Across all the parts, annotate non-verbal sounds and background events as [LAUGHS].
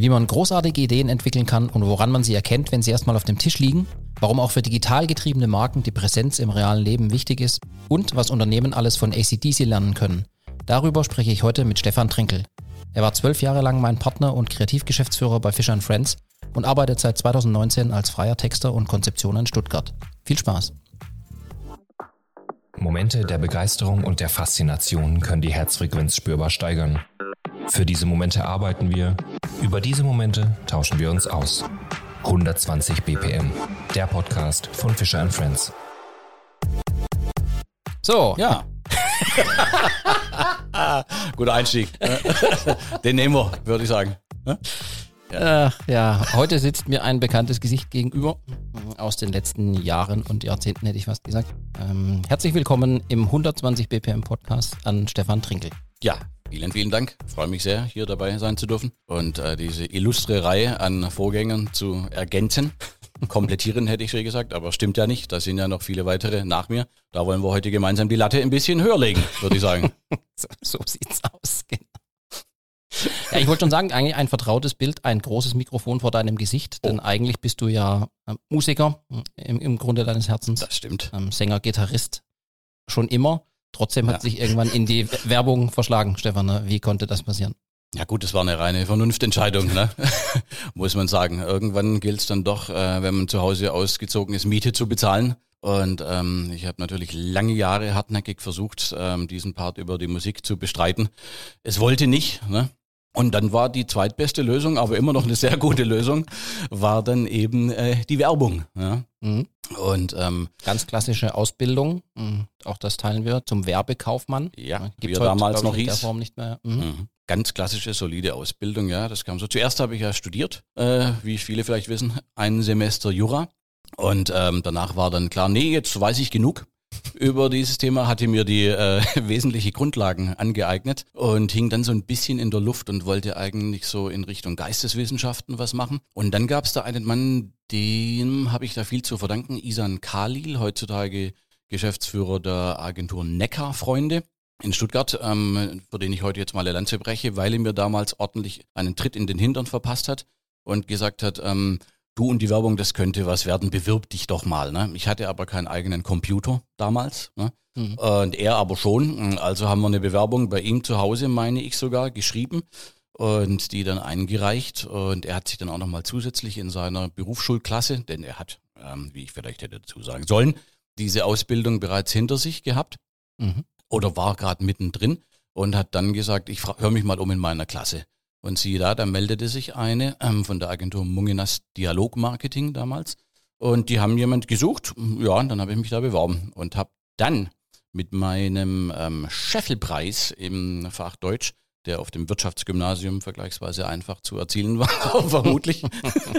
wie man großartige Ideen entwickeln kann und woran man sie erkennt, wenn sie erstmal auf dem Tisch liegen, warum auch für digital getriebene Marken die Präsenz im realen Leben wichtig ist und was Unternehmen alles von ACDC lernen können. Darüber spreche ich heute mit Stefan Trinkel. Er war zwölf Jahre lang mein Partner und Kreativgeschäftsführer bei Fischer Friends und arbeitet seit 2019 als freier Texter und Konzeptioner in Stuttgart. Viel Spaß! Momente der Begeisterung und der Faszination können die Herzfrequenz spürbar steigern. Für diese Momente arbeiten wir, über diese Momente tauschen wir uns aus. 120 BPM, der Podcast von Fischer Friends. So, ja. [LAUGHS] Guter Einstieg. [LAUGHS] Den nehmen wir, würde ich sagen. Ach, ja, heute sitzt mir ein bekanntes Gesicht gegenüber aus den letzten Jahren und Jahrzehnten, hätte ich fast gesagt. Ähm, herzlich willkommen im 120 BPM Podcast an Stefan Trinkel. Ja, vielen, vielen Dank. Freue mich sehr, hier dabei sein zu dürfen und äh, diese illustre Reihe an Vorgängern zu ergänzen. [LAUGHS] Komplettieren hätte ich so gesagt, aber stimmt ja nicht. Da sind ja noch viele weitere nach mir. Da wollen wir heute gemeinsam die Latte ein bisschen höher legen, würde ich sagen. [LAUGHS] so, so sieht's aus, genau. Ja, ich wollte schon sagen, eigentlich ein vertrautes Bild, ein großes Mikrofon vor deinem Gesicht, denn oh. eigentlich bist du ja äh, Musiker im, im Grunde deines Herzens. Das stimmt. Ähm, Sänger, Gitarrist, schon immer. Trotzdem hat ja. sich irgendwann in die Werbung verschlagen, Stefan. Ne? Wie konnte das passieren? Ja gut, das war eine reine Vernunftentscheidung, ne? [LAUGHS] muss man sagen. Irgendwann gilt es dann doch, äh, wenn man zu Hause ausgezogen ist, Miete zu bezahlen. Und ähm, ich habe natürlich lange Jahre hartnäckig versucht, ähm, diesen Part über die Musik zu bestreiten. Es wollte nicht. Ne? Und dann war die zweitbeste Lösung, aber immer noch eine sehr gute Lösung, war dann eben äh, die Werbung. Ja? Mhm. Und ähm, ganz klassische Ausbildung, mh, auch das teilen wir, zum Werbekaufmann. Ja, Gibt's wie er damals noch. In der Form nicht mehr. Mhm. Mhm. Ganz klassische, solide Ausbildung, ja, das kam so. Zuerst habe ich ja studiert, äh, wie viele vielleicht wissen, ein Semester Jura. Und ähm, danach war dann klar, nee, jetzt weiß ich genug über dieses Thema, hatte mir die äh, [LAUGHS] wesentliche Grundlagen angeeignet und hing dann so ein bisschen in der Luft und wollte eigentlich so in Richtung Geisteswissenschaften was machen. Und dann gab es da einen Mann, dem habe ich da viel zu verdanken, Isan Khalil, heutzutage Geschäftsführer der Agentur Neckar Freunde in Stuttgart, ähm, für den ich heute jetzt mal eine Lanze breche, weil er mir damals ordentlich einen Tritt in den Hintern verpasst hat und gesagt hat, ähm, du und die Werbung, das könnte was werden, bewirb dich doch mal. Ne? Ich hatte aber keinen eigenen Computer damals. Ne? Mhm. Und er aber schon. Also haben wir eine Bewerbung bei ihm zu Hause, meine ich sogar, geschrieben und die dann eingereicht. Und er hat sich dann auch nochmal zusätzlich in seiner Berufsschulklasse, denn er hat, ähm, wie ich vielleicht hätte dazu sagen sollen, diese Ausbildung bereits hinter sich gehabt mhm. oder war gerade mittendrin und hat dann gesagt, ich höre mich mal um in meiner Klasse. Und siehe da, da meldete sich eine ähm, von der Agentur Munginas Dialogmarketing damals. Und die haben jemand gesucht. Ja, und dann habe ich mich da beworben und habe dann mit meinem ähm, Scheffelpreis im Fach Deutsch, der auf dem Wirtschaftsgymnasium vergleichsweise einfach zu erzielen war, [LAUGHS] vermutlich.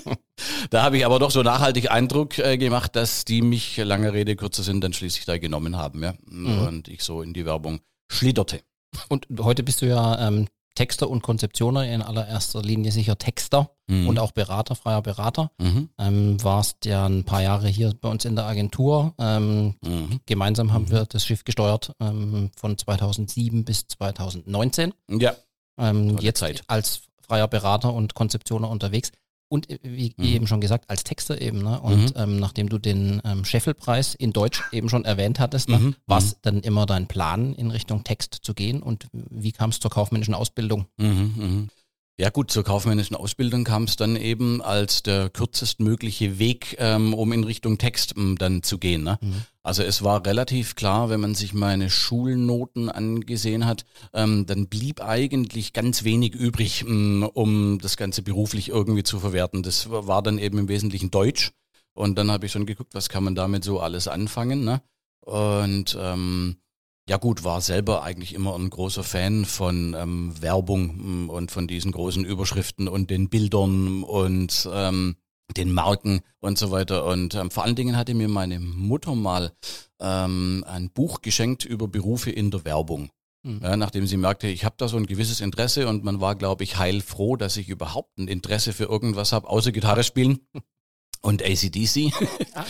[LAUGHS] da habe ich aber doch so nachhaltig Eindruck äh, gemacht, dass die mich, lange Rede, kurzer Sinn, dann schließlich da genommen haben. Ja? Mhm. Und ich so in die Werbung schlitterte. Und heute bist du ja ähm, Texter und Konzeptioner, in allererster Linie sicher Texter mhm. und auch Berater, freier Berater. Mhm. Ähm, warst ja ein paar Jahre hier bei uns in der Agentur. Ähm, mhm. Gemeinsam haben mhm. wir das Schiff gesteuert ähm, von 2007 bis 2019. Ja. Ähm, jetzt Zeit. als freier Berater und Konzeptioner unterwegs. Und äh, wie mhm. eben schon gesagt, als Texter eben. Ne? Und mhm. ähm, nachdem du den ähm, Scheffelpreis in Deutsch eben schon erwähnt hattest, ne? mhm. war es mhm. dann immer dein Plan, in Richtung Text zu gehen? Und wie kam es zur kaufmännischen Ausbildung? Mhm, mhm. Ja gut, zur kaufmännischen Ausbildung kam es dann eben als der kürzestmögliche Weg, ähm, um in Richtung Text ähm, dann zu gehen. Ne? Also es war relativ klar, wenn man sich meine Schulnoten angesehen hat, ähm, dann blieb eigentlich ganz wenig übrig, ähm, um das Ganze beruflich irgendwie zu verwerten. Das war dann eben im Wesentlichen Deutsch. Und dann habe ich schon geguckt, was kann man damit so alles anfangen. Ne? Und ähm, ja gut, war selber eigentlich immer ein großer Fan von ähm, Werbung mm, und von diesen großen Überschriften und den Bildern und ähm, den Marken und so weiter. Und ähm, vor allen Dingen hatte mir meine Mutter mal ähm, ein Buch geschenkt über Berufe in der Werbung. Mhm. Ja, nachdem sie merkte, ich habe da so ein gewisses Interesse und man war, glaube ich, heilfroh, dass ich überhaupt ein Interesse für irgendwas habe, außer Gitarre spielen. [LAUGHS] und ACDC. Ah.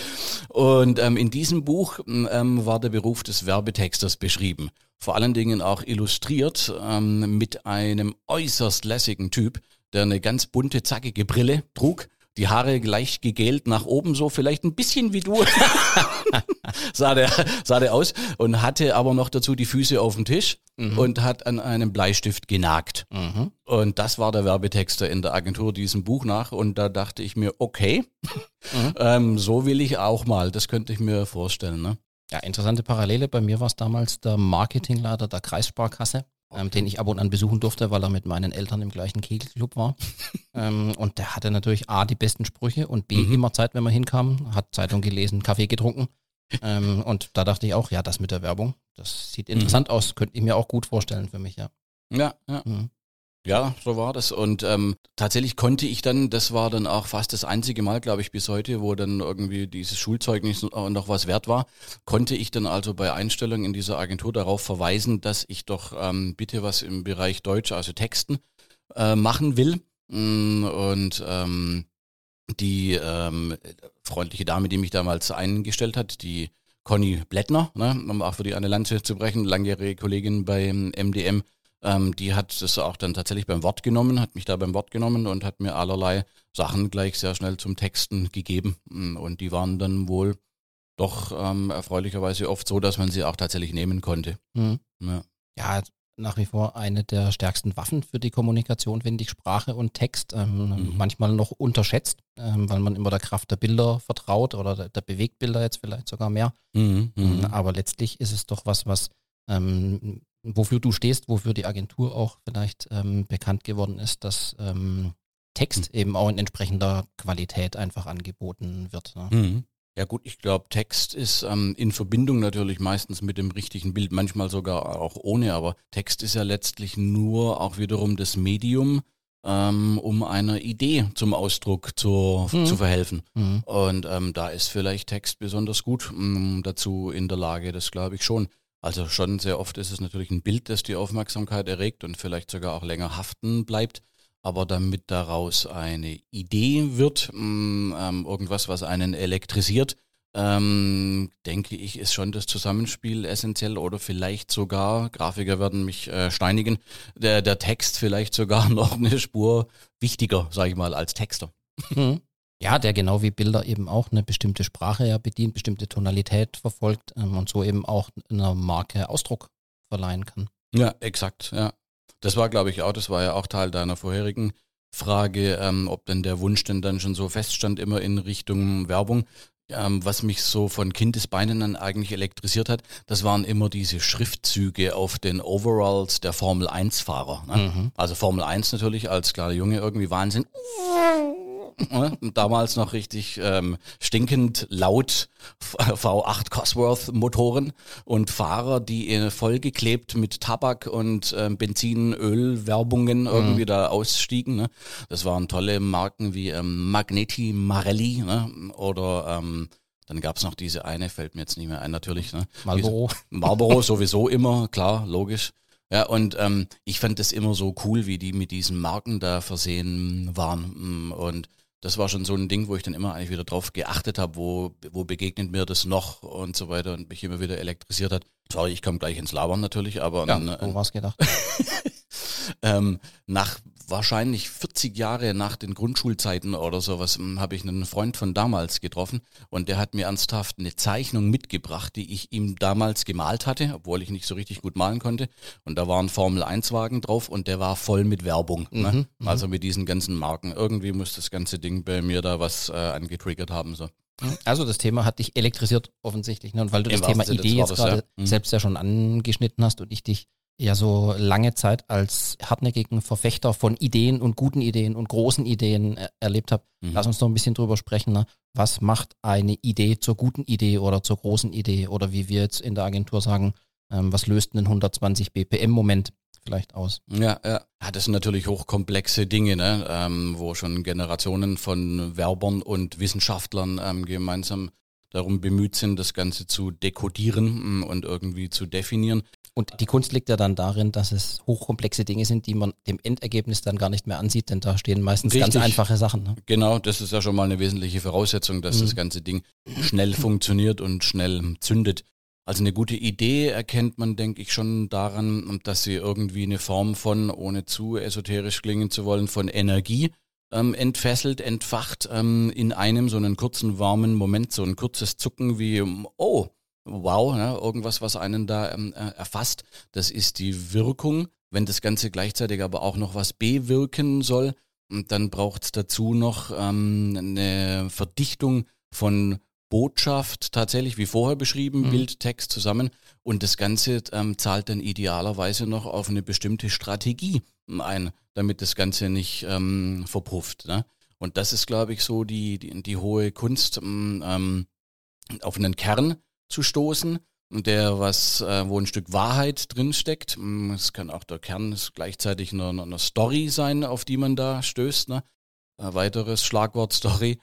[LAUGHS] Und ähm, in diesem Buch ähm, war der Beruf des Werbetexters beschrieben. vor allen Dingen auch illustriert ähm, mit einem äußerst lässigen Typ, der eine ganz bunte, zackige Brille trug die Haare leicht gegelt nach oben, so vielleicht ein bisschen wie du [LAUGHS] sah, der, sah der aus und hatte aber noch dazu die Füße auf dem Tisch mhm. und hat an einem Bleistift genagt. Mhm. Und das war der Werbetexter in der Agentur diesem Buch nach und da dachte ich mir, okay, [LAUGHS] mhm. ähm, so will ich auch mal, das könnte ich mir vorstellen. Ne? Ja, interessante Parallele. Bei mir war es damals der Marketingleiter der Kreissparkasse ähm, den ich ab und an besuchen durfte, weil er mit meinen Eltern im gleichen Kegelclub war. [LAUGHS] ähm, und der hatte natürlich A, die besten Sprüche und B, mhm. immer Zeit, wenn man hinkam, hat Zeitung gelesen, Kaffee getrunken. ähm, und da dachte ich auch, ja, das mit der Werbung, das sieht interessant mhm. aus, könnte ich mir auch gut vorstellen für mich, ja. Ja, ja. Mhm. Ja, so war das. Und ähm, tatsächlich konnte ich dann, das war dann auch fast das einzige Mal, glaube ich, bis heute, wo dann irgendwie dieses Schulzeugnis noch was wert war, konnte ich dann also bei Einstellung in dieser Agentur darauf verweisen, dass ich doch ähm, bitte was im Bereich Deutsch, also Texten, äh, machen will. Mm, und ähm, die ähm, freundliche Dame, die mich damals eingestellt hat, die Conny Blättner, ne, um auch für die eine Lanze zu brechen, langjährige Kollegin beim MDM, ähm, die hat das auch dann tatsächlich beim Wort genommen, hat mich da beim Wort genommen und hat mir allerlei Sachen gleich sehr schnell zum Texten gegeben. Mm, und die waren dann wohl doch ähm, erfreulicherweise oft so, dass man sie auch tatsächlich nehmen konnte. Mhm. Ja. ja. nach wie vor eine der stärksten Waffen für die Kommunikation, finde ich, Sprache und Text. Ähm, mhm. Manchmal noch unterschätzt, ähm, weil man immer der Kraft der Bilder vertraut oder der, der Bewegtbilder jetzt vielleicht sogar mehr. Mhm. mhm. Aber letztlich ist es doch was, was ähm, wofür du stehst, wofür die Agentur auch vielleicht ähm, bekannt geworden ist, dass ähm, Text mhm. eben auch in entsprechender Qualität einfach angeboten wird. Ne? Mhm. Ja gut, ich glaube, Text ist ähm, in Verbindung natürlich meistens mit dem richtigen Bild, manchmal sogar auch ohne, aber Text ist ja letztlich nur auch wiederum das Medium, ähm, um einer Idee zum Ausdruck zu, mhm. zu verhelfen. Mhm. Und ähm, da ist vielleicht Text besonders gut ähm, dazu in der Lage, das glaube ich schon. Also schon sehr oft ist es natürlich ein Bild, das die Aufmerksamkeit erregt und vielleicht sogar auch länger haften bleibt. Aber damit daraus eine Idee wird, mm, ähm, irgendwas, was einen elektrisiert, ähm, denke ich, ist schon das Zusammenspiel essentiell oder vielleicht sogar, Grafiker werden mich äh, steinigen, der, der Text vielleicht sogar [LAUGHS] noch eine Spur wichtiger, sage ich mal, als Texter. Ja, der genau wie Bilder eben auch eine bestimmte Sprache ja bedient, bestimmte Tonalität verfolgt ähm, und so eben auch einer Marke Ausdruck verleihen kann. Ja, exakt, ja. Das war, glaube ich, auch, das war ja auch Teil deiner vorherigen Frage, ähm, ob denn der Wunsch denn dann schon so feststand, immer in Richtung Werbung. Ähm, was mich so von Kindesbeinen an eigentlich elektrisiert hat, das waren immer diese Schriftzüge auf den Overalls der Formel 1-Fahrer. Ne? Mhm. Also Formel 1 natürlich als kleiner Junge irgendwie Wahnsinn. Ne? damals noch richtig ähm, stinkend laut V8 Cosworth Motoren und Fahrer, die vollgeklebt mit Tabak und ähm, Benzin, Öl, Werbungen irgendwie mhm. da ausstiegen. Ne? Das waren tolle Marken wie ähm, Magneti Marelli ne? oder ähm, dann gab's noch diese eine, fällt mir jetzt nicht mehr ein natürlich. Ne? Marlboro. Marlboro sowieso immer, klar, logisch. Ja, und ähm, ich fand das immer so cool, wie die mit diesen Marken da versehen waren. Und das war schon so ein Ding, wo ich dann immer eigentlich wieder drauf geachtet habe, wo, wo begegnet mir das noch und so weiter und mich immer wieder elektrisiert hat. Sorry, ich komme gleich ins Labern natürlich, aber... Ja, an, wo war's gedacht? [LAUGHS] ähm, nach wahrscheinlich 40 Jahre nach den Grundschulzeiten oder sowas hm, habe ich einen Freund von damals getroffen und der hat mir ernsthaft eine Zeichnung mitgebracht, die ich ihm damals gemalt hatte, obwohl ich nicht so richtig gut malen konnte. Und da war ein Formel-1-Wagen drauf und der war voll mit Werbung. Ne? Mhm, ne? Also mit diesen ganzen Marken. Irgendwie muss das ganze Ding bei mir da was äh, angetriggert haben. So. Also das Thema hat dich elektrisiert offensichtlich. Ne? Und weil du Im das Thema Idee jetzt gerade ja. Mhm. selbst ja schon angeschnitten hast und ich dich ja so lange Zeit als hartnäckigen Verfechter von Ideen und guten Ideen und großen Ideen er erlebt habe. Mhm. Lass uns noch ein bisschen drüber sprechen. Ne? Was macht eine Idee zur guten Idee oder zur großen Idee? Oder wie wir jetzt in der Agentur sagen, ähm, was löst einen 120 BPM-Moment vielleicht aus? Ja, ja. ja, das sind natürlich hochkomplexe Dinge, ne? ähm, wo schon Generationen von Werbern und Wissenschaftlern ähm, gemeinsam darum bemüht sind, das Ganze zu dekodieren mm, und irgendwie zu definieren. Und die Kunst liegt ja dann darin, dass es hochkomplexe Dinge sind, die man dem Endergebnis dann gar nicht mehr ansieht, denn da stehen meistens Richtig. ganz einfache Sachen. Ne? Genau, das ist ja schon mal eine wesentliche Voraussetzung, dass mhm. das ganze Ding schnell funktioniert und schnell zündet. Also eine gute Idee erkennt man, denke ich, schon daran, dass sie irgendwie eine Form von, ohne zu esoterisch klingen zu wollen, von Energie ähm, entfesselt, entfacht ähm, in einem so einen kurzen, warmen Moment, so ein kurzes Zucken wie, oh, wow, ne, irgendwas, was einen da ähm, äh, erfasst. Das ist die Wirkung. Wenn das Ganze gleichzeitig aber auch noch was bewirken soll, dann braucht es dazu noch ähm, eine Verdichtung von Botschaft tatsächlich, wie vorher beschrieben, mhm. Bild, Text zusammen. Und das Ganze ähm, zahlt dann idealerweise noch auf eine bestimmte Strategie ein, damit das Ganze nicht ähm, verpufft. Ne? Und das ist, glaube ich, so die, die, die hohe Kunst, ähm, auf einen Kern zu stoßen, der was, äh, wo ein Stück Wahrheit drinsteckt. Es kann auch der Kern ist gleichzeitig eine, eine Story sein, auf die man da stößt. Ne? Ein weiteres Schlagwort Story.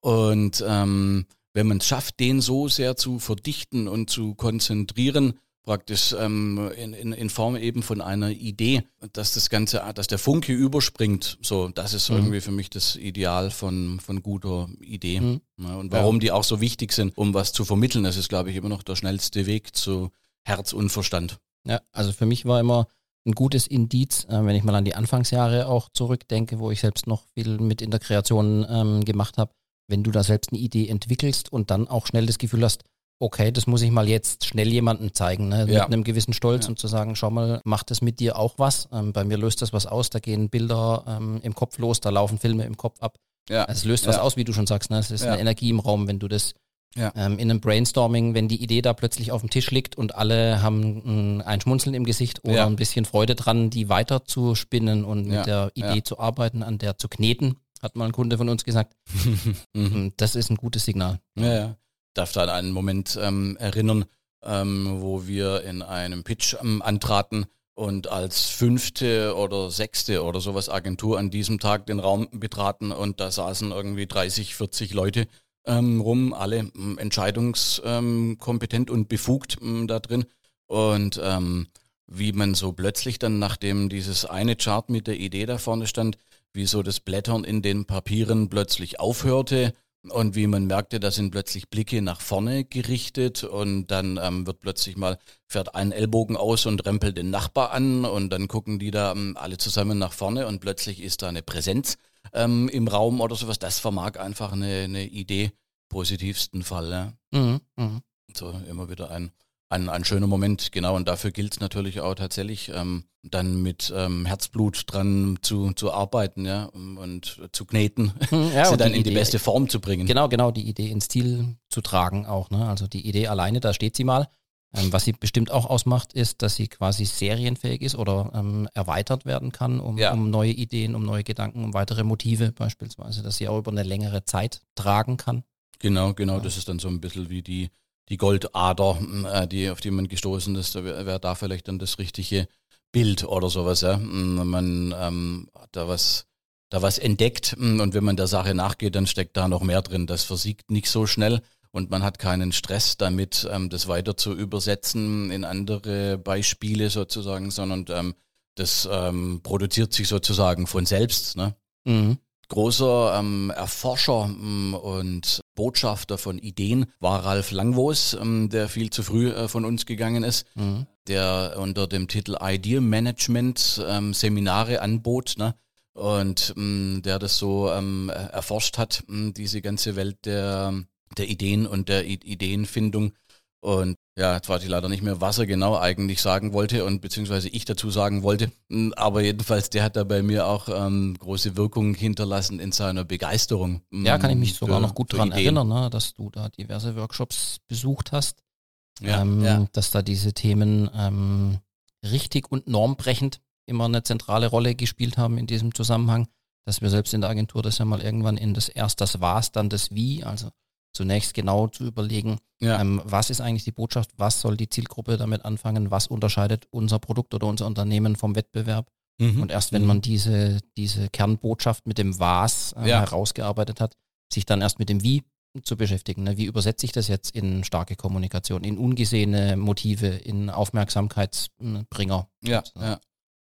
Und ähm, wenn man es schafft, den so sehr zu verdichten und zu konzentrieren, praktisch ähm, in, in, in Form eben von einer Idee, dass das Ganze, dass der Funke überspringt. So, das ist mhm. irgendwie für mich das Ideal von, von guter Idee. Mhm. Ja, und warum ja. die auch so wichtig sind, um was zu vermitteln, das ist, glaube ich, immer noch der schnellste Weg zu Herz und Verstand. Ja, also für mich war immer ein gutes Indiz, äh, wenn ich mal an die Anfangsjahre auch zurückdenke, wo ich selbst noch viel mit in der Kreation ähm, gemacht habe, wenn du da selbst eine Idee entwickelst und dann auch schnell das Gefühl hast, okay, das muss ich mal jetzt schnell jemandem zeigen, ne? mit einem gewissen Stolz ja. und zu sagen, schau mal, macht das mit dir auch was? Ähm, bei mir löst das was aus, da gehen Bilder ähm, im Kopf los, da laufen Filme im Kopf ab. Ja. Es löst was aus, wie du schon sagst, ne? es ist eine Energie im Raum, wenn du das ähm, in einem Brainstorming, wenn die Idee da plötzlich auf dem Tisch liegt und alle haben ein Schmunzeln im Gesicht oder ein bisschen Freude dran, die weiter zu spinnen und mit der Idee zu arbeiten, an der zu kneten, hat mal ein Kunde von uns gesagt. [LAUGHS] Mhm. das ist ein gutes Signal. Ja, ja darf da an einen Moment ähm, erinnern, ähm, wo wir in einem Pitch ähm, antraten und als fünfte oder sechste oder sowas Agentur an diesem Tag den Raum betraten und da saßen irgendwie 30, 40 Leute ähm, rum, alle ähm, entscheidungskompetent und befugt ähm, da drin. Und ähm, wie man so plötzlich dann, nachdem dieses eine Chart mit der Idee da vorne stand, wie so das Blättern in den Papieren plötzlich aufhörte und wie man merkte, da sind plötzlich Blicke nach vorne gerichtet und dann ähm, wird plötzlich mal, fährt ein Ellbogen aus und rempelt den Nachbar an und dann gucken die da ähm, alle zusammen nach vorne und plötzlich ist da eine Präsenz ähm, im Raum oder sowas. Das vermag einfach eine, eine Idee, positivsten Fall. Ja. Mhm, mh. So immer wieder ein ein, ein schöner Moment, genau. Und dafür gilt es natürlich auch tatsächlich, ähm, dann mit ähm, Herzblut dran zu, zu arbeiten, ja, und zu kneten, [LAUGHS] ja, sie dann in die beste Form zu bringen. Genau, genau, die Idee ins Ziel zu tragen auch, ne? Also die Idee alleine, da steht sie mal. Ähm, was sie bestimmt auch ausmacht, ist, dass sie quasi serienfähig ist oder ähm, erweitert werden kann um, ja. um neue Ideen, um neue Gedanken, um weitere Motive beispielsweise, dass sie auch über eine längere Zeit tragen kann. Genau, genau, ja. das ist dann so ein bisschen wie die die Goldader, äh, die, auf die man gestoßen ist, da wäre wär da vielleicht dann das richtige Bild oder sowas. Ja. Man ähm, hat da was, da was entdeckt und wenn man der Sache nachgeht, dann steckt da noch mehr drin. Das versiegt nicht so schnell und man hat keinen Stress damit, ähm, das weiter zu übersetzen in andere Beispiele sozusagen, sondern ähm, das ähm, produziert sich sozusagen von selbst. Ne? Mhm großer ähm, Erforscher und Botschafter von Ideen war Ralf Langwos, ähm, der viel zu früh äh, von uns gegangen ist, mhm. der unter dem Titel Idea Management ähm, Seminare anbot, ne? und ähm, der das so ähm, erforscht hat, ähm, diese ganze Welt der, der Ideen und der Ideenfindung. Und ja, jetzt weiß ich leider nicht mehr, was er genau eigentlich sagen wollte und beziehungsweise ich dazu sagen wollte. Hm, aber jedenfalls, der hat da bei mir auch ähm, große Wirkung hinterlassen in seiner Begeisterung. Hm, ja, kann ich mich sogar für, noch gut daran erinnern, ne, dass du da diverse Workshops besucht hast. Ja, ähm, ja. Dass da diese Themen ähm, richtig und normbrechend immer eine zentrale Rolle gespielt haben in diesem Zusammenhang. Dass wir selbst in der Agentur das ja mal irgendwann in das erst das Was, dann das Wie, also zunächst genau zu überlegen, ja. ähm, was ist eigentlich die Botschaft, was soll die Zielgruppe damit anfangen, was unterscheidet unser Produkt oder unser Unternehmen vom Wettbewerb. Mhm. Und erst wenn mhm. man diese, diese Kernbotschaft mit dem Was äh, ja. herausgearbeitet hat, sich dann erst mit dem Wie zu beschäftigen. Ne? Wie übersetze ich das jetzt in starke Kommunikation, in ungesehene Motive, in Aufmerksamkeitsbringer? Ja, ja.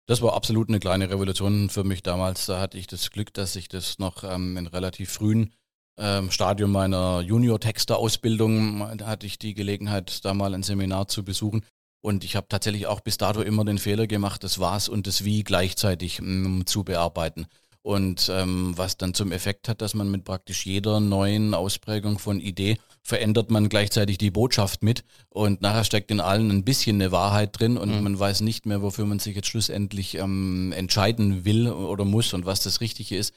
Das war absolut eine kleine Revolution für mich damals. Da hatte ich das Glück, dass ich das noch ähm, in relativ frühen ähm, Stadium meiner Junior-Texter-Ausbildung hatte ich die Gelegenheit, da mal ein Seminar zu besuchen. Und ich habe tatsächlich auch bis dato immer den Fehler gemacht, das Was und das Wie gleichzeitig mh, zu bearbeiten. Und ähm, was dann zum Effekt hat, dass man mit praktisch jeder neuen Ausprägung von Idee verändert man gleichzeitig die Botschaft mit und nachher steckt in allen ein bisschen eine Wahrheit drin und mhm. man weiß nicht mehr, wofür man sich jetzt schlussendlich ähm, entscheiden will oder muss und was das Richtige ist.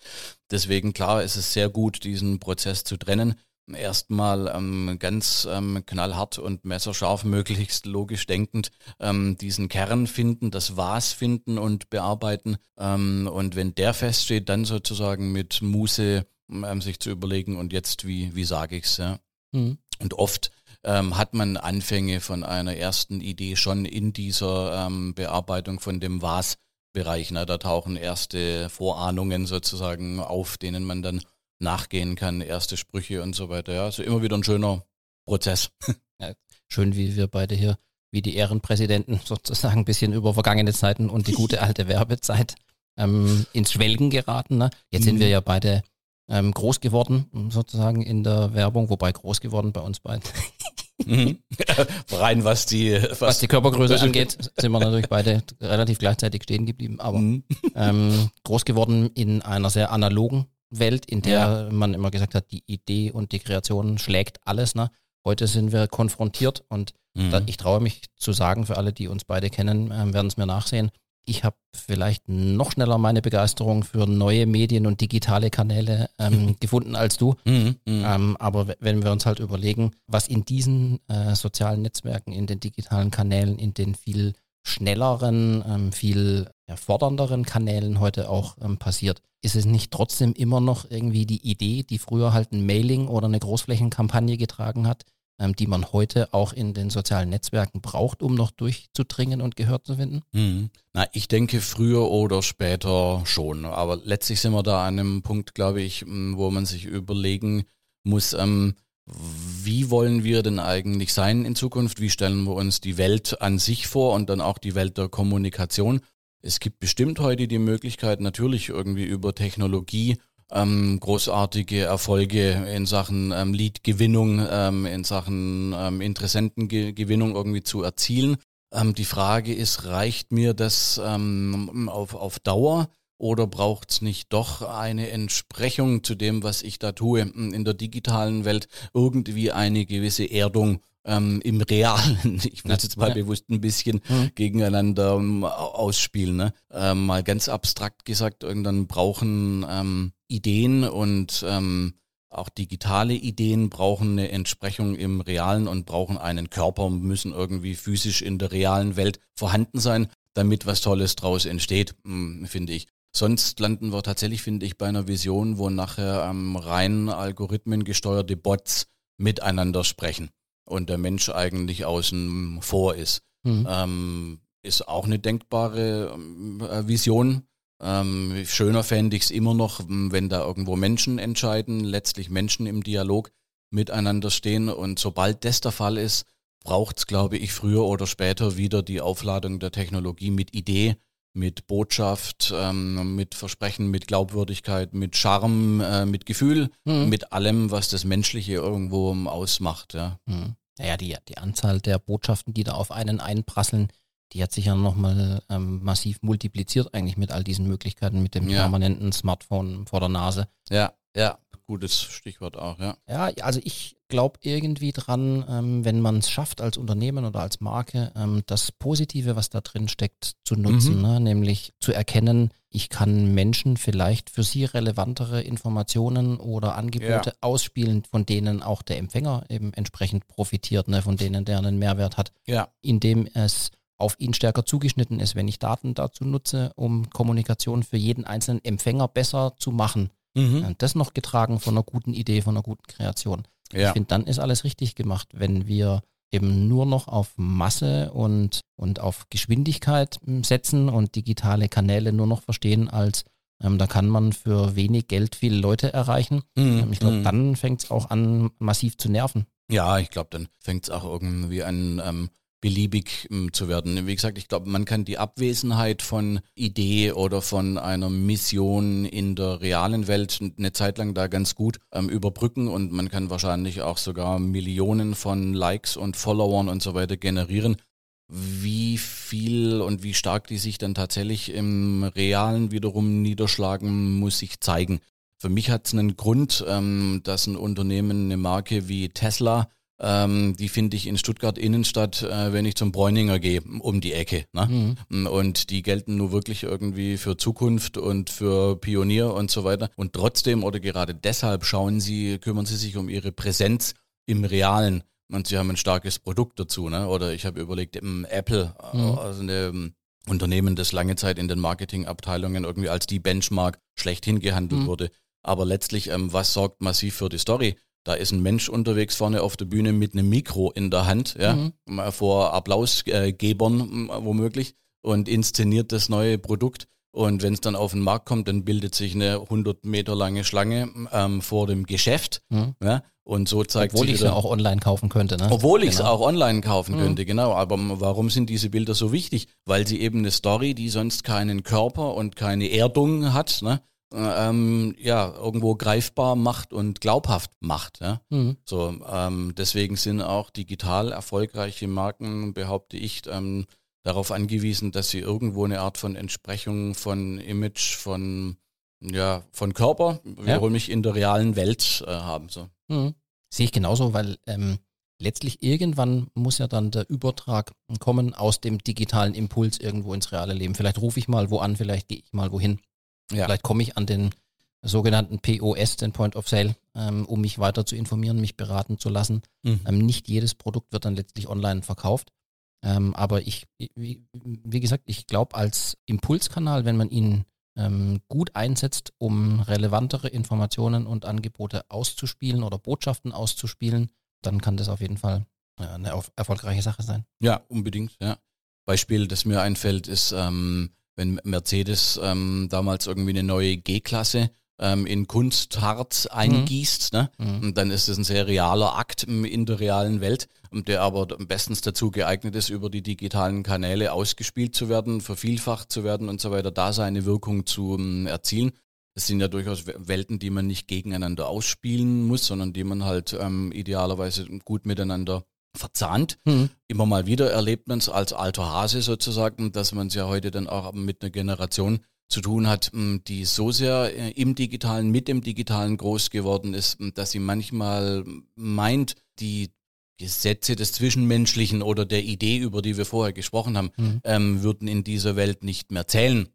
Deswegen klar ist es sehr gut, diesen Prozess zu trennen erstmal ähm, ganz ähm, knallhart und messerscharf, möglichst logisch denkend ähm, diesen Kern finden, das Was finden und bearbeiten. Ähm, und wenn der feststeht, dann sozusagen mit Muße ähm, sich zu überlegen und jetzt, wie, wie sage ich's ja. Mhm. Und oft ähm, hat man Anfänge von einer ersten Idee schon in dieser ähm, Bearbeitung von dem Was. Bereich. Ne? Da tauchen erste Vorahnungen sozusagen auf, denen man dann nachgehen kann, erste Sprüche und so weiter. Ja, also immer wieder ein schöner Prozess. [LAUGHS] Ja, schön, wie wir beide hier, wie die Ehrenpräsidenten [LAUGHS] sozusagen ein bisschen über vergangene Zeiten und die gute alte Werbezeit ähm, ins Schwelgen geraten. Ne? Jetzt mhm. sind wir ja beide ähm, groß geworden, sozusagen in der Werbung, wobei groß geworden bei uns beiden. [LAUGHS] mhm. [LAUGHS] Rein was die was, was die Körpergröße [LAUGHS] angeht, sind wir natürlich beide relativ gleichzeitig stehen geblieben, aber mhm. ähm, groß geworden in einer sehr analogen Welt, in der ja. man immer gesagt hat, die Idee und die Kreation schlägt alles. Ne? Heute sind wir konfrontiert und mhm. da, ich traue mich zu sagen, für alle, die uns beide kennen, äh, werden es mir nachsehen. Ich habe vielleicht noch schneller meine Begeisterung für neue Medien und digitale Kanäle ähm, gefunden als du. Mhm, mh. ähm, aber wenn wir uns halt überlegen, was in diesen äh, sozialen Netzwerken, in den digitalen Kanälen, in den viel schnelleren, ähm, viel ja, fordernderen Kanälen heute auch ähm, passiert. Ist es nicht trotzdem immer noch irgendwie die Idee, die früher halt ein Mailing oder eine Großflächenkampagne getragen hat, ähm, die man heute auch in den sozialen Netzwerken braucht, um noch durchzudringen und gehört zu finden? Hm. Na, ich denke früher oder später schon. Aber letztlich sind wir da an einem Punkt, glaube ich, wo man sich überlegen muss, ähm, wie wollen wir denn eigentlich sein in Zukunft? Wie stellen wir uns die Welt an sich vor und dann auch die Welt der Kommunikation? Es gibt bestimmt heute die Möglichkeit, natürlich irgendwie über Technologie ähm, großartige Erfolge in Sachen ähm, Lead-Gewinnung, ähm, in Sachen ähm, Interessentengewinnung irgendwie zu erzielen. Ähm, die Frage ist, reicht mir das ähm, auf, auf Dauer? Oder braucht es nicht doch eine Entsprechung zu dem, was ich da tue in der digitalen Welt, irgendwie eine gewisse Erdung ähm, im Realen, [LAUGHS] ich will es jetzt mal ja. bewusst ein bisschen mhm. gegeneinander um, ausspielen. Ne? Ähm, mal ganz abstrakt gesagt, irgendwann brauchen ähm, Ideen und ähm, auch digitale Ideen brauchen eine Entsprechung im Realen und brauchen einen Körper, müssen irgendwie physisch in der realen Welt vorhanden sein, damit was Tolles draus entsteht, hm, finde ich. Sonst landen wir tatsächlich, finde ich, bei einer Vision, wo nachher ähm, rein algorithmengesteuerte Bots miteinander sprechen und der Mensch eigentlich außen vor ist. Mhm. Ähm, ist auch eine denkbare ähm, äh, Vision. Ähm, schöner fände ich es immer noch, wenn da irgendwo Menschen entscheiden, letztlich Menschen im Dialog miteinander stehen. Und sobald das der Fall ist, braucht es, glaube ich, früher oder später wieder die Aufladung der Technologie mit Idee, mit Botschaft, ähm, mit Versprechen, mit Glaubwürdigkeit, mit Charme, äh, mit Gefühl, mhm. mit allem, was das Menschliche irgendwo ausmacht. Ja. Mhm. Naja, die, die Anzahl der Botschaften, die da auf einen einprasseln, die hat sich ja nochmal ähm, massiv multipliziert eigentlich mit all diesen Möglichkeiten, mit dem ja. permanenten Smartphone vor der Nase. Ja, ja, gutes Stichwort auch, ja. Ja, also ich glaube irgendwie dran, ähm, wenn man es schafft als Unternehmen oder als Marke, ähm, das Positive, was da drin steckt, zu nutzen, mhm. ne? nämlich zu erkennen, ich kann Menschen vielleicht für sie relevantere Informationen oder Angebote ja. ausspielen, von denen auch der Empfänger eben entsprechend profitiert, ne? von denen der einen Mehrwert hat, ja. indem es auf ihn stärker zugeschnitten ist, wenn ich Daten dazu nutze, um Kommunikation für jeden einzelnen Empfänger besser zu machen. Mhm. Das noch getragen von einer guten Idee, von einer guten Kreation. Ja. Ich finde, dann ist alles richtig gemacht, wenn wir eben nur noch auf Masse und, und auf Geschwindigkeit hm, setzen und digitale Kanäle nur noch verstehen als ähm, da kann man für wenig Geld viele Leute erreichen. Ähm, ich glaube, mhm. dann fängt es auch an, massiv zu nerven. Ja, ich glaube, dann fängt es auch irgendwie an, ähm, beliebig ähm, zu werden. Wie gesagt, ich glaube, man kann die Abwesenheit von Idee oder von einer Mission in der realen Welt eine Zeit lang da ganz gut ähm, überbrücken und man kann wahrscheinlich auch sogar Millionen von Likes und Followern und so weiter generieren. Wie viel und wie stark die sich dann tatsächlich im Realen wiederum niederschlagen, muss sich zeigen. Für mich hat es einen Grund, ähm, dass ein Unternehmen, eine Marke wie Tesla, ähm, die finde ich in Stuttgart Innenstadt, äh, wenn ich zum Bräuninger gehe, um die Ecke. Ne? Mhm. Und die gelten nur wirklich irgendwie für Zukunft und für Pionier und so weiter. Und trotzdem oder gerade deshalb schauen sie, kümmern sie sich um ihre Präsenz im Realen. Und sie haben ein starkes Produkt dazu. Ne? Oder ich habe überlegt, Apple, mhm. also eine ähm, Unternehmen, das lange Zeit in den Marketingabteilungen irgendwie als die Benchmark schlechthin gehandelt mhm. wurde. Aber letztlich, ähm, was sorgt massiv für die Story? Da ist ein Mensch unterwegs vorne auf der Bühne mit einem Mikro in der Hand, ja, mhm. vor Applausgebern womöglich und inszeniert das neue Produkt. Und wenn es dann auf den Markt kommt, dann bildet sich eine 100 Meter lange Schlange ähm, vor dem Geschäft. Mhm. Ja, und so zeigt Obwohl ich es auch online kaufen könnte. Ne? Obwohl ich es genau. auch online kaufen mhm. könnte, genau. Aber warum sind diese Bilder so wichtig? Weil sie eben eine Story, die sonst keinen Körper und keine Erdung hat, ne? Ähm, ja, irgendwo greifbar macht und glaubhaft macht. Ja? Mhm. So, ähm, deswegen sind auch digital erfolgreiche Marken, behaupte ich, ähm, darauf angewiesen, dass sie irgendwo eine Art von Entsprechung von Image, von ja, von Körper, wiederhole ja. mich in der realen Welt äh, haben. So. Mhm. Sehe ich genauso, weil ähm, letztlich irgendwann muss ja dann der Übertrag kommen aus dem digitalen Impuls irgendwo ins reale Leben. Vielleicht rufe ich mal wo an, vielleicht gehe ich mal wohin. Ja. Vielleicht komme ich an den sogenannten POS, den Point of Sale, ähm, um mich weiter zu informieren, mich beraten zu lassen. Mhm. Ähm, nicht jedes Produkt wird dann letztlich online verkauft. Ähm, aber ich, wie, wie, gesagt, ich glaube, als Impulskanal, wenn man ihn ähm, gut einsetzt, um relevantere Informationen und Angebote auszuspielen oder Botschaften auszuspielen, dann kann das auf jeden Fall äh, eine erfolgreiche Sache sein. Ja, unbedingt. Ja. Beispiel, das mir einfällt, ist ähm, wenn Mercedes ähm, damals irgendwie eine neue G-Klasse ähm, in Kunstharz eingießt, mhm. ne? Mhm. dann ist es ein sehr realer Akt in der realen Welt, der aber bestens dazu geeignet ist, über die digitalen Kanäle ausgespielt zu werden, vervielfacht zu werden und so weiter, da seine Wirkung zu ähm, erzielen. Das sind ja durchaus Welten, die man nicht gegeneinander ausspielen muss, sondern die man halt ähm, idealerweise gut miteinander verzahnt. Mhm. Immer mal wieder erlebt man es als alter Hase sozusagen, dass man es ja heute dann auch mit einer Generation zu tun hat, hm, die so sehr äh, im Digitalen, mit dem Digitalen groß geworden ist, hm, dass sie manchmal meint, die Gesetze des Zwischenmenschlichen oder der Idee, über die wir vorher gesprochen haben, mhm. ähm, würden in dieser Welt nicht mehr zählen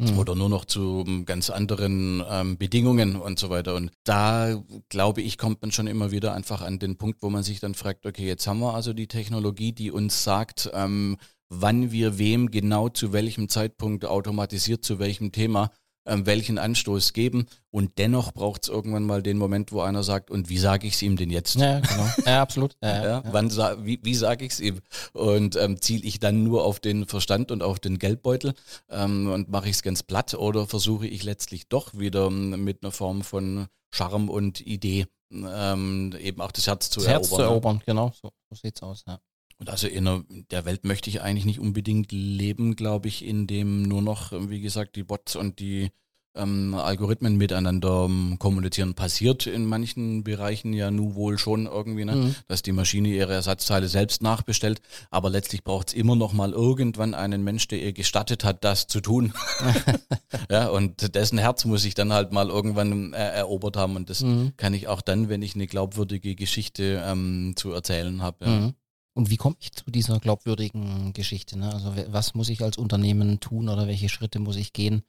mhm. oder nur noch zu ähm, ganz anderen ähm, Bedingungen und so weiter. Und da, glaube ich, kommt man schon immer wieder einfach an den Punkt, wo man sich dann fragt, okay, jetzt haben wir also die Technologie, die uns sagt, ähm, wann wir wem genau zu welchem Zeitpunkt automatisiert zu welchem Thema ähm, welchen Anstoß geben. Und dennoch braucht es irgendwann mal den Moment, wo einer sagt, und wie sage ich es ihm denn jetzt? Ja, genau. Ja, absolut. Ja, ja, Wann, wie wie sage ich es ihm? Und ähm, ziele ich dann nur auf den Verstand und auf den Geldbeutel ähm, und mache ich es ganz platt oder versuche ich letztlich doch wieder ähm, mit einer Form von Charme und Idee ähm, eben auch das Herz zu das erobern. Herz zu erobern, genau. So, so sieht's aus, ja. Und also in der Welt möchte ich eigentlich nicht unbedingt leben, glaube ich, in dem nur noch, wie gesagt, die Bots und die ähm, Algorithmen miteinander ähm, kommunizieren. Passiert in manchen Bereichen ja nun wohl schon irgendwie, ne? Mhm. dass die Maschine ihre Ersatzteile selbst nachbestellt. Aber letztlich braucht es immer noch mal irgendwann einen Mensch, der ihr gestattet hat, das zu tun. [LAUGHS] [LAUGHS] ja, und dessen Herz muss ich dann halt mal irgendwann äh, erobert haben. Und das mhm. kann ich auch dann, wenn ich eine glaubwürdige Geschichte ähm, zu erzählen habe. Ja. Mhm. Und wie komme ich zu dieser glaubwürdigen Geschichte? Ne? Also was muss ich als Unternehmen tun oder welche Schritte muss ich gehen,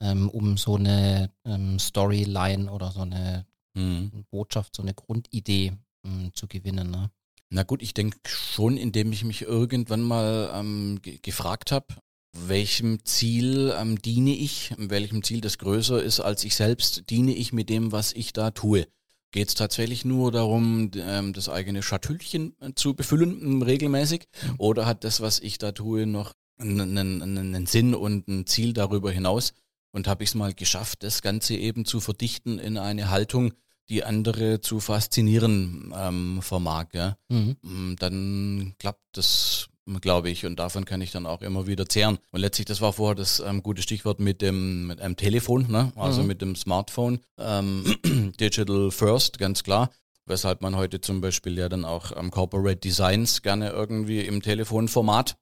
ähm, um so eine ähm, Storyline oder so eine mhm. Botschaft, so eine Grundidee ähm, zu gewinnen? Ne? Na gut, ich denke schon, indem ich mich irgendwann mal ähm, gefragt habe, welchem Ziel ähm, diene ich, welchem Ziel das größer ist als ich selbst, diene ich mit dem, was ich da tue. Geht es tatsächlich nur darum, ähm, das eigene Schatüllchen äh, zu befüllen regelmäßig? Mhm. Oder hat das, was ich da tue, noch einen, einen, Sinn und ein Ziel darüber hinaus? Und habe ich es mal geschafft, das Ganze eben zu verdichten in eine Haltung, die andere zu faszinieren ähm, vermag, ja? Mhm. Dann klappt das glaube ich. Und davon kann ich dann auch immer wieder zehren. Und letztlich, das war vorher das ähm, gute Stichwort mit dem mit einem Telefon, ne? also mhm. mit dem Smartphone. Ähm, [CLEARS THROAT] Digital First, ganz klar. Weshalb man heute zum Beispiel ja dann auch am Corporate Designs gerne irgendwie im Telefonformat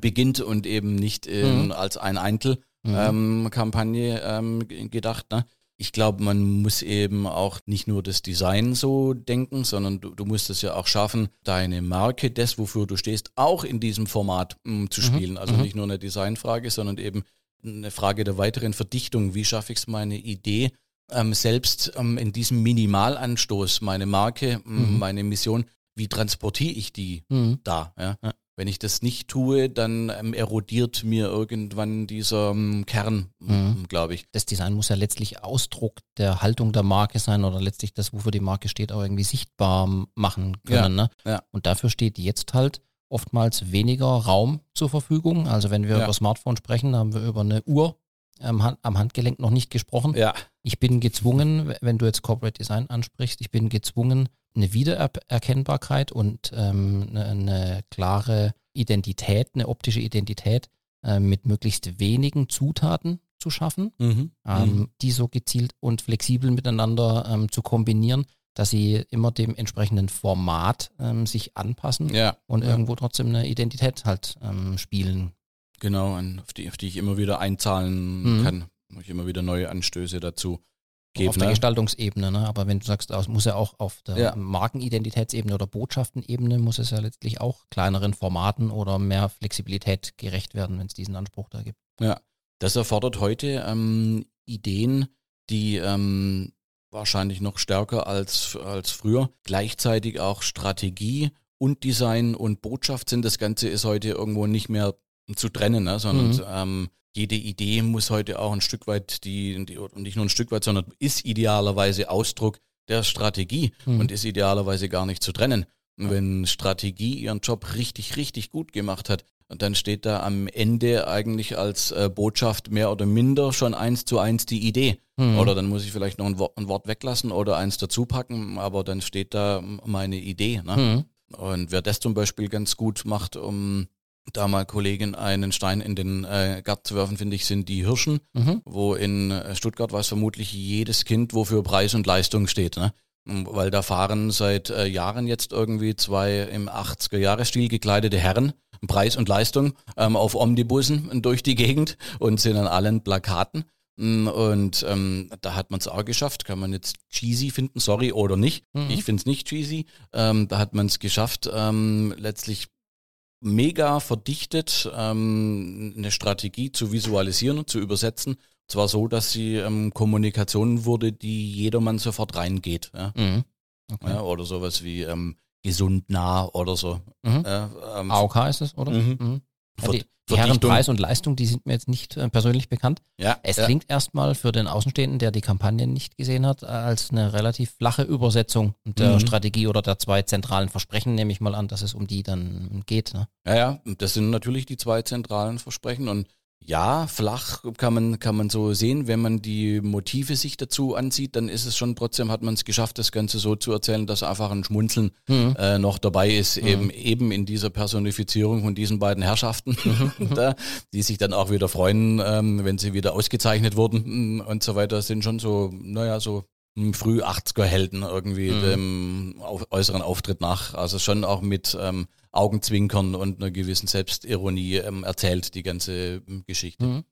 beginnt und eben nicht in, mhm. als ein Eintel-Kampagne mhm. ähm, gedacht. Ne? Ich glaube, man muss eben auch nicht nur das Design so denken, sondern du, du musst es ja auch schaffen, deine Marke, das, wofür du stehst, auch in diesem Format m, mm, zu mhm. spielen. Also mhm. nicht nur eine Designfrage, sondern eben eine Frage der weiteren Verdichtung. Wie schaffe ich es, meine Idee ähm, selbst ähm, in diesem Minimalanstoß, meine Marke, mhm. meine Mission, wie transportiere ich die mhm. da? Ja? ja? Wenn ich das nicht tue, dann ähm, erodiert mir irgendwann dieser ähm, Kern, mhm. glaube ich. Das Design muss ja letztlich Ausdruck der Haltung der Marke sein oder letztlich das, wofür die Marke steht, auch irgendwie sichtbar machen können. Ja. Ne? Ja. Und dafür steht jetzt halt oftmals weniger Raum zur Verfügung. Also wenn wir ja. über Smartphone sprechen, haben wir über eine Uhr am, am Handgelenk noch nicht gesprochen. Ja. Ich bin gezwungen, wenn du jetzt Corporate Design ansprichst, ich bin gezwungen, eine Wiedererkennbarkeit und ähm, eine, eine, klare Identität, eine optische Identität äh, mit möglichst wenigen Zutaten zu schaffen, mhm. Ähm, mhm. die so gezielt und flexibel miteinander ähm, zu kombinieren, dass sie immer dem entsprechenden Format ähm, sich anpassen ja. und ja. irgendwo trotzdem eine Identität halt ähm, spielen. Genau, auf die, auf die ich immer wieder einzahlen mhm. kann. Ich immer wieder neue Anstöße dazu geben. Auf der ne? Gestaltungsebene, ne? aber wenn du sagst, es muss ja auch auf der ja. Markenidentitätsebene oder Botschaftenebene, muss es ja letztlich auch kleineren Formaten oder mehr Flexibilität gerecht werden, wenn es diesen Anspruch da gibt. Ja, das erfordert heute ähm, Ideen, die ähm, wahrscheinlich noch stärker als, als früher, gleichzeitig auch Strategie und Design und Botschaft sind. Das Ganze ist heute irgendwo nicht mehr zu trennen, ne? sondern mhm. ähm, jede Idee muss heute auch ein Stück weit, die, die nicht nur ein Stück weit, sondern ist idealerweise Ausdruck der Strategie mhm. und ist idealerweise gar nicht zu trennen. Und wenn Strategie ihren Job richtig, richtig gut gemacht hat, dann steht da am Ende eigentlich als äh, Botschaft mehr oder minder schon eins zu eins die Idee. Mhm. Oder dann muss ich vielleicht noch ein Wort, ein Wort, weglassen oder eins dazu packen, aber dann steht da meine Idee. Ne? Mhm. Und wer das zum Beispiel ganz gut macht, um da mal Kollegin einen Stein in den äh, Garten zu werfen, finde ich, sind die Hirschen, mhm. wo in äh, Stuttgart weiß vermutlich jedes Kind, wofür Preis und Leistung steht. Ne? Weil da fahren seit äh, Jahren jetzt irgendwie zwei im 80er-Jahre-Stil gekleidete Herren, Preis und Leistung, ähm, auf Omnibussen durch die Gegend und sind an allen Plakaten. Und ähm, da hat man es auch geschafft. Kann man jetzt cheesy finden, sorry, oder nicht. Mhm. Ich finde es nicht cheesy. Ähm, da hat man es geschafft, ähm, letztlich mega verdichtet, ähm, eine Strategie zu visualisieren und zu übersetzen. Zwar so, dass sie ähm, Kommunikation wurde, die jedermann sofort reingeht. Ja? Mhm. Okay. Ja, oder sowas wie ähm, gesund nah oder so. Mhm. Äh, ähm, AOK ist es, oder? Mhm. Mhm. Ja, die, die Herren Preis und Leistung, die sind mir jetzt nicht äh, persönlich bekannt. Ja, es ja. klingt erstmal für den Außenstehenden, der die Kampagne nicht gesehen hat, als eine relativ flache Übersetzung der mhm. Strategie oder der zwei zentralen Versprechen, nehme ich mal an, dass es um die dann geht. Ne? Ja, ja, das sind natürlich die zwei zentralen Versprechen und ja, flach kann man, kann man so sehen. Wenn man die Motive sich dazu ansieht, dann ist es schon trotzdem, hat man es geschafft, das Ganze so zu erzählen, dass einfach ein Schmunzeln mhm. äh, noch dabei ist, mhm. eben, eben in dieser Personifizierung von diesen beiden Herrschaften, mhm. [LAUGHS] da, die sich dann auch wieder freuen, ähm, wenn sie wieder ausgezeichnet wurden mm, und so weiter, sind schon so, naja, so früh 80er Helden irgendwie mhm. dem äußeren Auftritt nach. Also schon auch mit ähm, Augenzwinkern und einer gewissen Selbstironie ähm, erzählt, die ganze ähm, Geschichte. Mhm.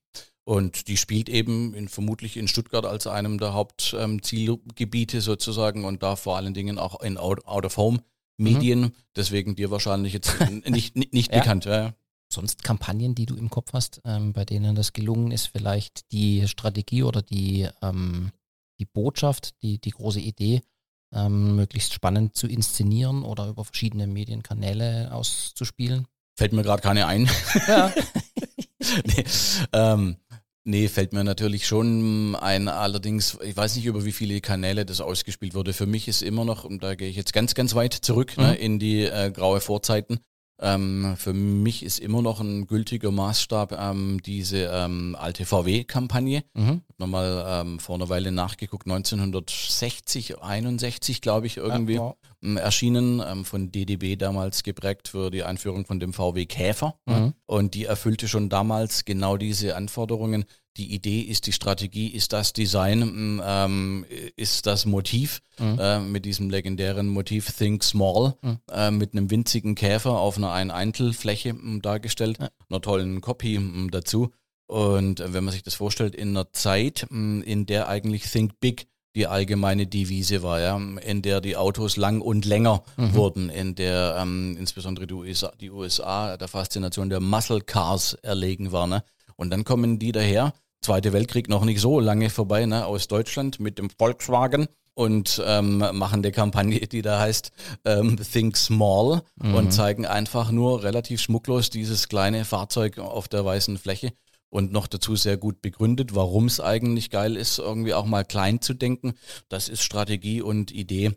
Und die spielt eben in, vermutlich in Stuttgart als einem der Hauptzielgebiete ähm, sozusagen und da vor allen Dingen auch in Out-of-Home-Medien. Mhm. Deswegen dir wahrscheinlich jetzt nicht, nicht, nicht [LAUGHS] ja. bekannt. Ja. Sonst Kampagnen, die du im Kopf hast, ähm, bei denen das gelungen ist, vielleicht die Strategie oder die, ähm, die Botschaft, die, die große Idee ähm, möglichst spannend zu inszenieren oder über verschiedene Medienkanäle auszuspielen? Fällt mir gerade keine ein. Ja. [LAUGHS] nee, ähm, nee, fällt mir natürlich schon ein. Allerdings, ich weiß nicht, über wie viele Kanäle das ausgespielt wurde. Für mich ist immer noch, und da gehe ich jetzt ganz, ganz weit zurück ne, mhm. ne, in die äh, graue Vorzeiten, Ähm, für mich ist immer noch ein gültiger Maßstab ähm, diese ähm, alte VW-Kampagne. Mhm. Nochmal ähm, vor einer Weile nachgeguckt, 1960, 61 glaube ich irgendwie ja, wow. Ähm, erschienen, ähm, von DDB damals geprägt für die Einführung von dem VW Käfer. Mhm. Und die erfüllte schon damals genau diese Anforderungen die Idee ist, die Strategie ist das Design, mm, ähm, ist das Motiv mhm. äh, mit diesem legendären Motiv Think Small mhm. äh, mit einem winzigen Käfer auf einer Ein-Eintel-Fläche mm, dargestellt, ja. einer tollen Copy mm, dazu. Und wenn man sich das vorstellt, in einer Zeit, in der eigentlich Think Big die allgemeine Devise war, ja, in der die Autos lang und länger mhm. wurden, in der ähm, insbesondere die USA, die USA der Faszination der Muscle Cars erlegen war. Ne? Und dann kommen die daher, Zweite Weltkrieg noch nicht so lange vorbei, ne, aus Deutschland mit dem Volkswagen und ähm, machen eine Kampagne, die da heißt ähm, Think Small mhm. und zeigen einfach nur relativ schmucklos dieses kleine Fahrzeug auf der weißen Fläche und noch dazu sehr gut begründet, warum es eigentlich geil ist, irgendwie auch mal klein zu denken. Das ist Strategie und Idee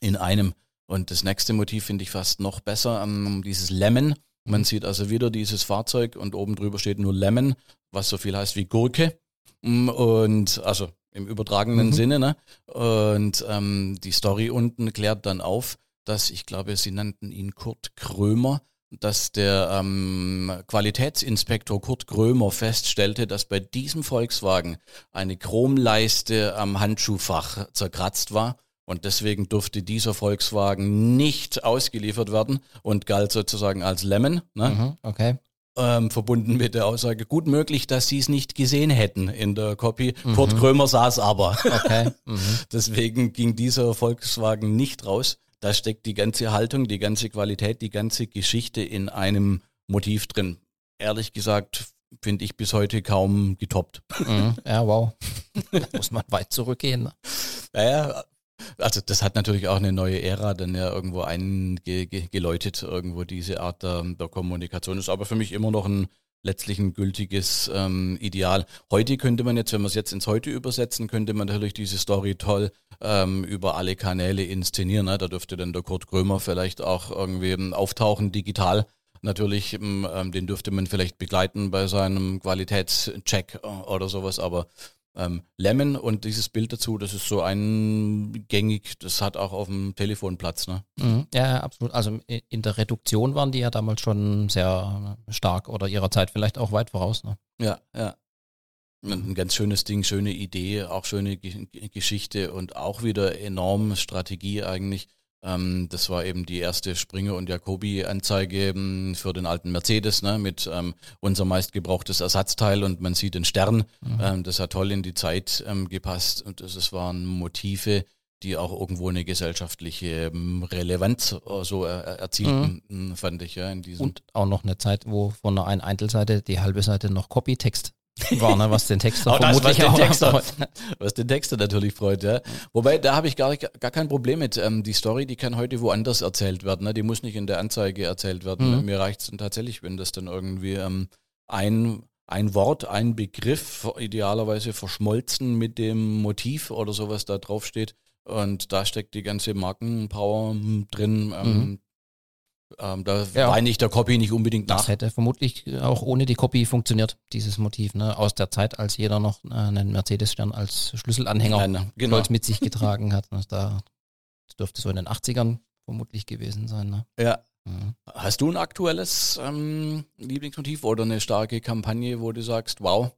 in einem. Und das nächste Motiv finde ich fast noch besser, ähm, dieses Lemon. Man sieht also wieder dieses Fahrzeug und oben drüber steht nur Lemon, was so viel heißt wie Gurke. Mm, und also im übertragenen mhm. Sinne. Ne? Und ähm, die Story unten klärt dann auf, dass ich glaube, sie nannten ihn Kurt Krömer, dass der ähm, Qualitätsinspektor Kurt Krömer feststellte, dass bei diesem Volkswagen eine Chromleiste am Handschuhfach zerkratzt war und deswegen durfte dieser Volkswagen nicht ausgeliefert werden und galt sozusagen als Lemon. Ne? Mhm, okay. Ähm, verbunden mit der Aussage, gut möglich, dass sie es nicht gesehen hätten in der Copy. Mhm. Kurt Krömer saß aber. Okay. [LAUGHS] Mhm. Deswegen ging dieser Volkswagen nicht raus. Da steckt die ganze Haltung, die ganze Qualität, die ganze Geschichte in einem Motiv drin. Ehrlich gesagt, finde ich bis heute kaum getoppt. Mhm. Ja, wow. [LAUGHS] da muss man weit zurückgehen. Ne? Naja, also das hat natürlich auch eine neue Ära dann ja irgendwo eingeläutet, irgendwo diese Art der, der Kommunikation. Ist aber für mich immer noch ein letztlich ein gültiges ähm, Ideal. Heute könnte man jetzt, wenn wir es jetzt ins Heute übersetzen, könnte man natürlich diese Story toll ähm, über alle Kanäle inszenieren. Ne? Da dürfte dann der Kurt Krömer vielleicht auch irgendwie ähm, auftauchen, digital. Natürlich, ähm, ähm, den dürfte man vielleicht begleiten bei seinem Qualitätscheck äh, oder sowas, aber ähm, Lemon und dieses Bild dazu, das ist so eingängig, das hat auch auf dem Telefon Platz. Ne? Mhm. Ja, absolut. Also in der Reduktion waren die ja damals schon sehr stark oder ihrer Zeit vielleicht auch weit voraus. Ne? Ja, ja. Ein ganz schönes Ding, schöne Idee, auch schöne Geschichte und auch wieder enorm Strategie eigentlich. Ähm, das war eben die erste Springer und Jacobi-Anzeige ähm, für den alten Mercedes ne, mit ähm, unser meistgebrauchtes Ersatzteil und man sieht den Stern. Mhm. Ähm, das hat toll in die Zeit ähm, gepasst und das, das waren Motive, die auch irgendwo eine gesellschaftliche ähm, Relevanz äh, so er, erzielten, mhm. fand ich ja in diesem. Und auch noch eine Zeit, wo von einer Eintelseite die halbe Seite noch Copytext war, ne, was den Texter auch das, was, den Texter, was den Texter natürlich freut, ja. Wobei, da habe ich gar, gar kein Problem mit. Ähm, die Story, die kann heute woanders erzählt werden. Ne? Die muss nicht in der Anzeige erzählt werden. Ne? Mhm. Mir reicht es dann tatsächlich, wenn das dann irgendwie ähm, ein, ein Wort, ein Begriff, idealerweise verschmolzen mit dem Motiv oder sowas da draufsteht. Und da steckt die ganze Markenpower hm, drin. Ähm, mhm. Ähm, da ja. weine ich der Copy nicht unbedingt nach. Das hätte vermutlich auch ohne die Copy funktioniert, dieses Motiv, ne? Aus der Zeit, als jeder noch äh, einen Mercedes-Stern als Schlüsselanhänger Nein, genau. mit sich getragen hat. Ne? Da das dürfte so in den 80ern vermutlich gewesen sein. Ne? Ja. Mhm. Hast du ein aktuelles ähm, Lieblingsmotiv oder eine starke Kampagne, wo du sagst, wow,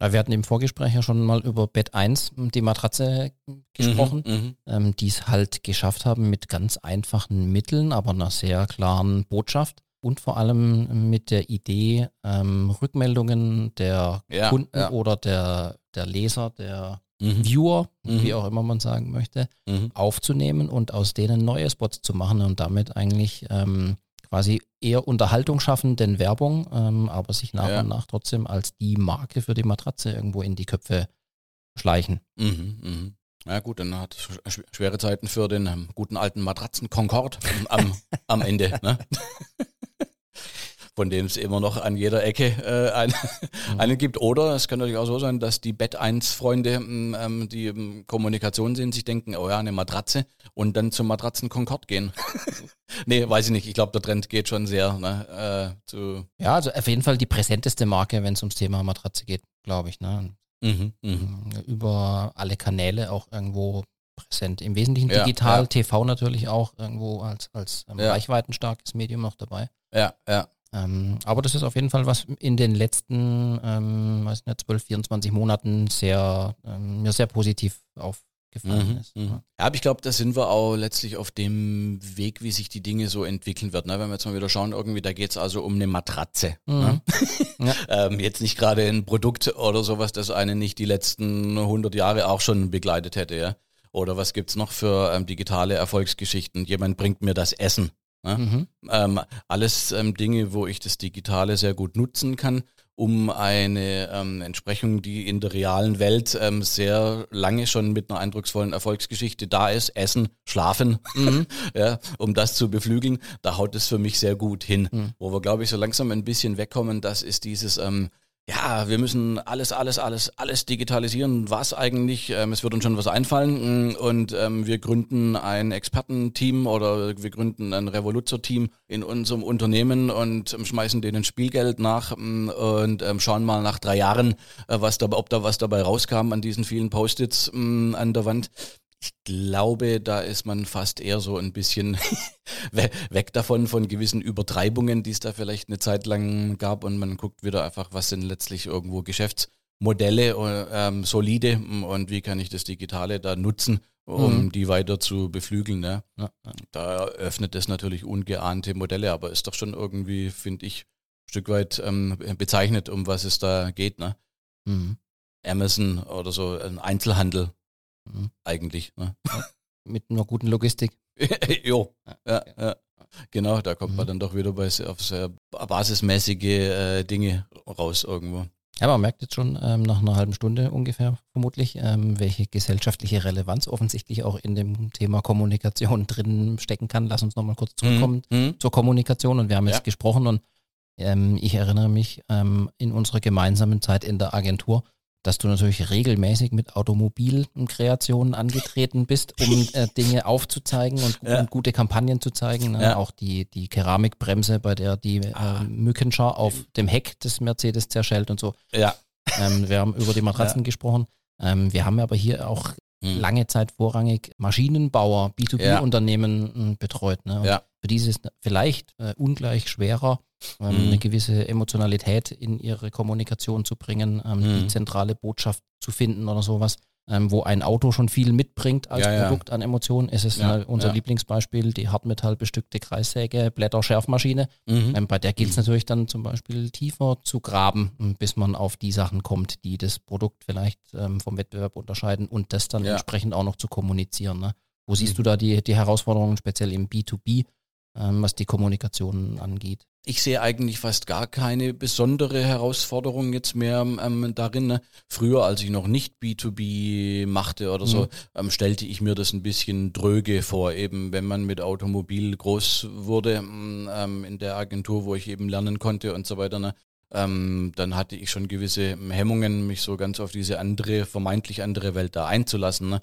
wir hatten im Vorgespräch ja schon mal über Bett 1, die Matratze, gesprochen, mhm, mhm, ähm, die es halt geschafft haben mit ganz einfachen Mitteln, aber einer sehr klaren Botschaft und vor allem mit der Idee, ähm, Rückmeldungen der ja, Kunden ja. oder der, der Leser, der mhm. Viewer, mhm. wie auch immer man sagen möchte, mhm. aufzunehmen und aus denen neue Spots zu machen und damit eigentlich ähm, quasi eher Unterhaltung schaffen, denn Werbung, ähm, aber sich nach ja. und nach trotzdem als die Marke für die Matratze irgendwo in die Köpfe schleichen. Mhm, mhm. Ja gut, dann hat schwere Zeiten für den ähm, guten alten Matratzen Concorde am, am Ende. Ne? [LAUGHS] [LAUGHS] von dem es immer noch an jeder Ecke äh, einen, mhm. einen gibt. Oder es kann natürlich auch so sein, dass die Bett 1 Freunde, mm, ähm, die in Kommunikation sind, sich denken, oh ja, eine Matratze und dann zum Matratzen Concord gehen. [LAUGHS] nee, weiß ich nicht. Ich glaube, der Trend geht schon sehr ne, äh, zu. Ja, also auf jeden Fall die präsenteste Marke, wenn es ums Thema Matratze geht, glaube ich. Ne? Mhm, mh. Mm, über alle Kanäle auch irgendwo präsent. Im Wesentlichen digital, ja. TV natürlich auch irgendwo als, als ähm, ja. reichweitenstarkes Medium noch dabei. Ja, ja. Ähm, aber das ist auf jeden Fall, was in den letzten, ähm, weiß nicht, 12, 24 Monaten sehr, ähm, mir sehr positiv aufgefallen mhm, ist. Mhm. Ja, aber ich glaube, da sind wir auch letztlich auf dem Weg, wie sich die Dinge so entwickeln wird. Ne? Wenn wir jetzt mal wieder schauen, irgendwie, da geht es also um eine Matratze. Mhm. Ne? [LAUGHS] ja. [LAUGHS] ähm, jetzt nicht gerade ein Produkt oder sowas, das einen nicht die letzten 100 Jahre auch schon begleitet hätte, ja. Oder was gibt's noch für ähm, digitale Erfolgsgeschichten? Jemand bringt mir das Essen. Ne? Mhm. Ähm, alles ähm, Dinge, wo ich das Digitale sehr gut nutzen kann, um eine ähm, Entsprechung, die in der realen Welt ähm, sehr lange schon mit einer eindrucksvollen Erfolgsgeschichte da ist, Essen, Schlafen, mhm. [LAUGHS] ja, um das zu beflügeln, da haut es für mich sehr gut hin. Mhm. Wo wir, glaube ich, so langsam ein bisschen wegkommen, das ist dieses ähm, ja, wir müssen alles, alles, alles, alles digitalisieren. Was eigentlich? Ähm, es wird uns schon was einfallen. Mm, und ähm, wir gründen ein Expertenteam oder wir gründen ein Revoluzzer-Team in unserem Unternehmen und ähm, schmeißen denen Spielgeld nach mm, und ähm, schauen mal nach drei Jahren, äh, was da, ob da was dabei rauskam an diesen vielen Post-its mm, an der Wand. Ich glaube, da ist man fast eher so ein bisschen [LAUGHS] weg davon, von gewissen Übertreibungen, die es da vielleicht eine Zeit lang gab und man guckt wieder einfach, was sind letztlich irgendwo Geschäftsmodelle, ähm, solide und wie kann ich das Digitale da nutzen, um mhm. die weiter zu beflügeln. Ne? Ja. Da eröffnet es natürlich ungeahnte Modelle, aber ist doch schon irgendwie, finde ich, ein Stück weit ähm, bezeichnet, um was es da geht. Ne? Mhm. Amazon oder so, ein Einzelhandel Mhm. Eigentlich. Ne? Mit einer guten Logistik. [LAUGHS] jo, ja, ja. Genau, da kommt mhm. man dann doch wieder bei, auf sehr basismäßige äh, Dinge raus irgendwo. Ja, man merkt jetzt schon ähm, nach einer halben Stunde ungefähr vermutlich, ähm, welche gesellschaftliche Relevanz offensichtlich auch in dem Thema Kommunikation drin stecken kann. Lass uns nochmal kurz zurückkommen mhm. mhm. zur Kommunikation. Und wir haben jetzt gesprochen und ähm, ich erinnere mich ähm, in unserer gemeinsamen Zeit in der Agentur, dass du natürlich regelmäßig mit Automobilkreationen angetreten bist, um [LAUGHS] äh, Dinge aufzuzeigen und, ja. und, gute Kampagnen zu zeigen. Ne? Ja. Auch die, die Keramikbremse, bei der die äh, ah. Mückenschar auf dem Heck des Mercedes zerschellt und so. Ja. Ähm, wir haben über die Matratzen ja. gesprochen. Ähm, wir haben aber hier auch hm. lange Zeit vorrangig Maschinenbauer, B2B-Unternehmen hm, betreut. Ne? Für diese ist vielleicht äh, ungleich schwerer, ähm, mhm. eine gewisse Emotionalität in ihre Kommunikation zu bringen, ähm, mhm. die zentrale Botschaft zu finden oder sowas. Ähm, wo ein Auto schon viel mitbringt als ja, Produkt ja. an Emotionen. Es ist ja, unser Lieblingsbeispiel, die Hartmetallbestückte Kreissäge, Blätterschärfmaschine. Mhm. Ähm, bei der gilt es mhm. natürlich dann zum Beispiel tiefer zu graben, ähm, bis man auf die Sachen kommt, die das Produkt vielleicht ähm, vom Wettbewerb unterscheiden und das dann entsprechend auch noch zu kommunizieren. Ne? Wo siehst mhm. du da die, die Herausforderungen speziell im B2B? Ähm, was die Kommunikation angeht. Ich sehe eigentlich fast gar keine besondere Herausforderung jetzt mehr ähm, darin. Ne? Früher, als ich noch nicht B2B machte oder so, mhm. ähm, stellte ich mir das ein bisschen dröge vor. Eben, wenn man mit Automobil groß wurde ähm, in der Agentur, wo ich eben lernen konnte und so weiter, ne? Ähm, dann hatte ich schon gewisse Hemmungen, mich so ganz auf diese andere, vermeintlich andere Welt da einzulassen. Ne?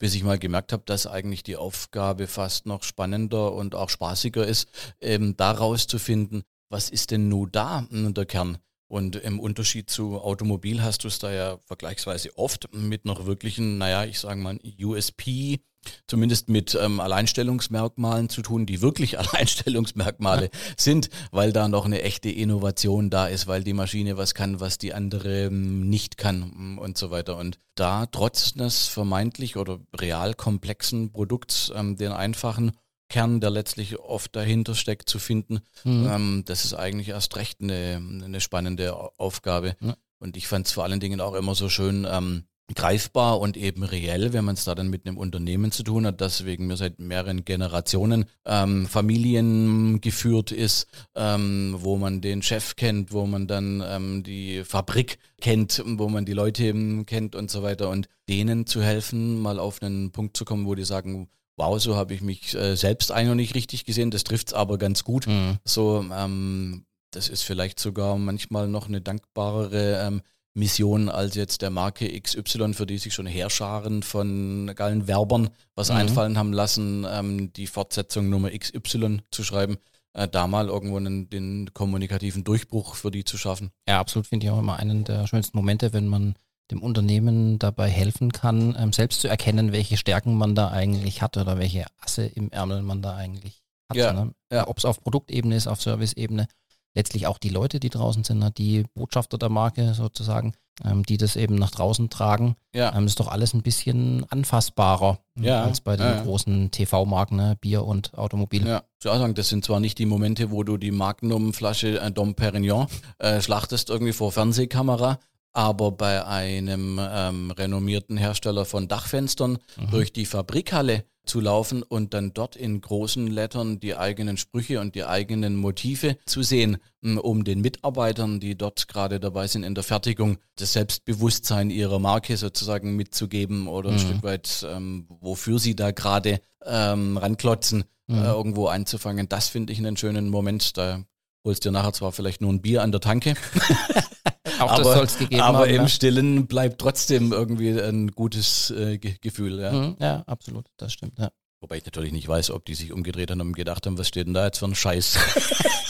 Bis ich mal gemerkt habe, dass eigentlich die Aufgabe fast noch spannender und auch spaßiger ist, eben daraus zu finden, was ist denn nun da der Kern? Und im Unterschied zu Automobil hast du es da ja vergleichsweise oft mit noch wirklichen, naja, ich sage mal, USP, zumindest mit ähm, Alleinstellungsmerkmalen zu tun, die wirklich [LAUGHS] Alleinstellungsmerkmale sind, weil da noch eine echte Innovation da ist, weil die Maschine was kann, was die andere ähm, nicht kann mm, und so weiter. Und da trotz des vermeintlich oder real komplexen Produkts, ähm, den einfachen, Kern, der letztlich oft dahinter steckt, zu finden. Mhm. Ähm, das ist eigentlich erst recht eine, eine spannende Aufgabe. Ja. Und ich fand es vor allen Dingen auch immer so schön ähm, greifbar und eben reell, wenn man es da dann mit einem Unternehmen zu tun hat, das wegen mir seit mehreren Generationen ähm, Familien geführt ist, ähm, wo man den Chef kennt, wo man dann ähm, die Fabrik kennt, wo man die Leute kennt und so weiter und denen zu helfen, mal auf einen Punkt zu kommen, wo die sagen, wow, so habe ich mich äh, selbst eigentlich noch nicht richtig gesehen, das trifft es aber ganz gut. Mhm. So, ähm, das ist vielleicht sogar manchmal noch eine dankbarere ähm, Mission als jetzt der Marke XY, für die sich schon Heerscharen von geilen Werbern was mhm. einfallen haben lassen, ähm, die Fortsetzung Nummer XY zu schreiben, äh, da mal irgendwo einen, den kommunikativen Durchbruch für die zu schaffen. Ja, absolut finde ich auch immer einen der schönsten Momente, wenn man dem Unternehmen dabei helfen kann, ähm, selbst zu erkennen, welche Stärken man da eigentlich hat oder welche Asse im Ärmel man da eigentlich hat. Ja, ne? ja. Ob es auf Produktebene ist, auf Serviceebene letztlich auch die Leute, die draußen sind, ne, die Botschafter der Marke sozusagen, ähm, die das eben nach draußen tragen. Ja. Ähm, ist doch alles ein bisschen anfassbarer ne, ja. als bei den ja, großen TV-Marken, ne, Bier und Automobil. Ja, ich auch sagen, das sind zwar nicht die Momente, wo du die Magnum-Flasche äh, Dom Perignon äh, schlachtest irgendwie vor Fernsehkamera, aber bei einem ähm, renommierten Hersteller von Dachfenstern mhm. durch die Fabrikhalle zu laufen und dann dort in großen Lettern die eigenen Sprüche und die eigenen Motive zu sehen, um den Mitarbeitern, die dort gerade dabei sind in der Fertigung, das Selbstbewusstsein ihrer Marke sozusagen mitzugeben oder ein mhm. Stück weit, ähm, wofür sie da gerade ähm, ranklotzen, mhm. äh, irgendwo einzufangen. Das finde ich einen schönen Moment. Da holst dir nachher zwar vielleicht nur ein Bier an der Tanke. [LAUGHS] Auch aber, das soll es gegeben aber haben. Aber im ja. Stillen bleibt trotzdem irgendwie ein gutes äh, Gefühl. Ja. Mhm, ja, absolut, das stimmt. Ja. Wobei ich natürlich nicht weiß, ob die sich umgedreht haben und gedacht haben, was steht denn da jetzt für ein Scheiß.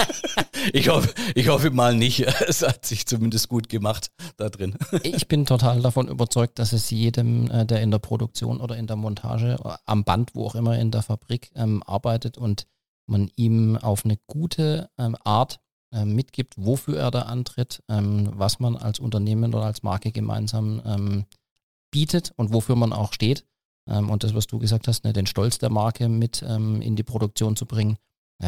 [LAUGHS] ich, hoffe, ich hoffe mal nicht. [LAUGHS] Es hat sich zumindest gut gemacht da drin. ich bin total davon überzeugt, dass es jedem, äh, der in der Produktion oder in der Montage, am Band, wo auch immer in der Fabrik ähm, arbeitet und man ihm auf eine gute ähm, Art mitgibt, wofür er da antritt, ähm, was man als Unternehmen oder als Marke gemeinsam ähm, bietet und wofür man auch steht. Ähm, und das, was du gesagt hast, ne, den Stolz der Marke mit in die Produktion zu bringen.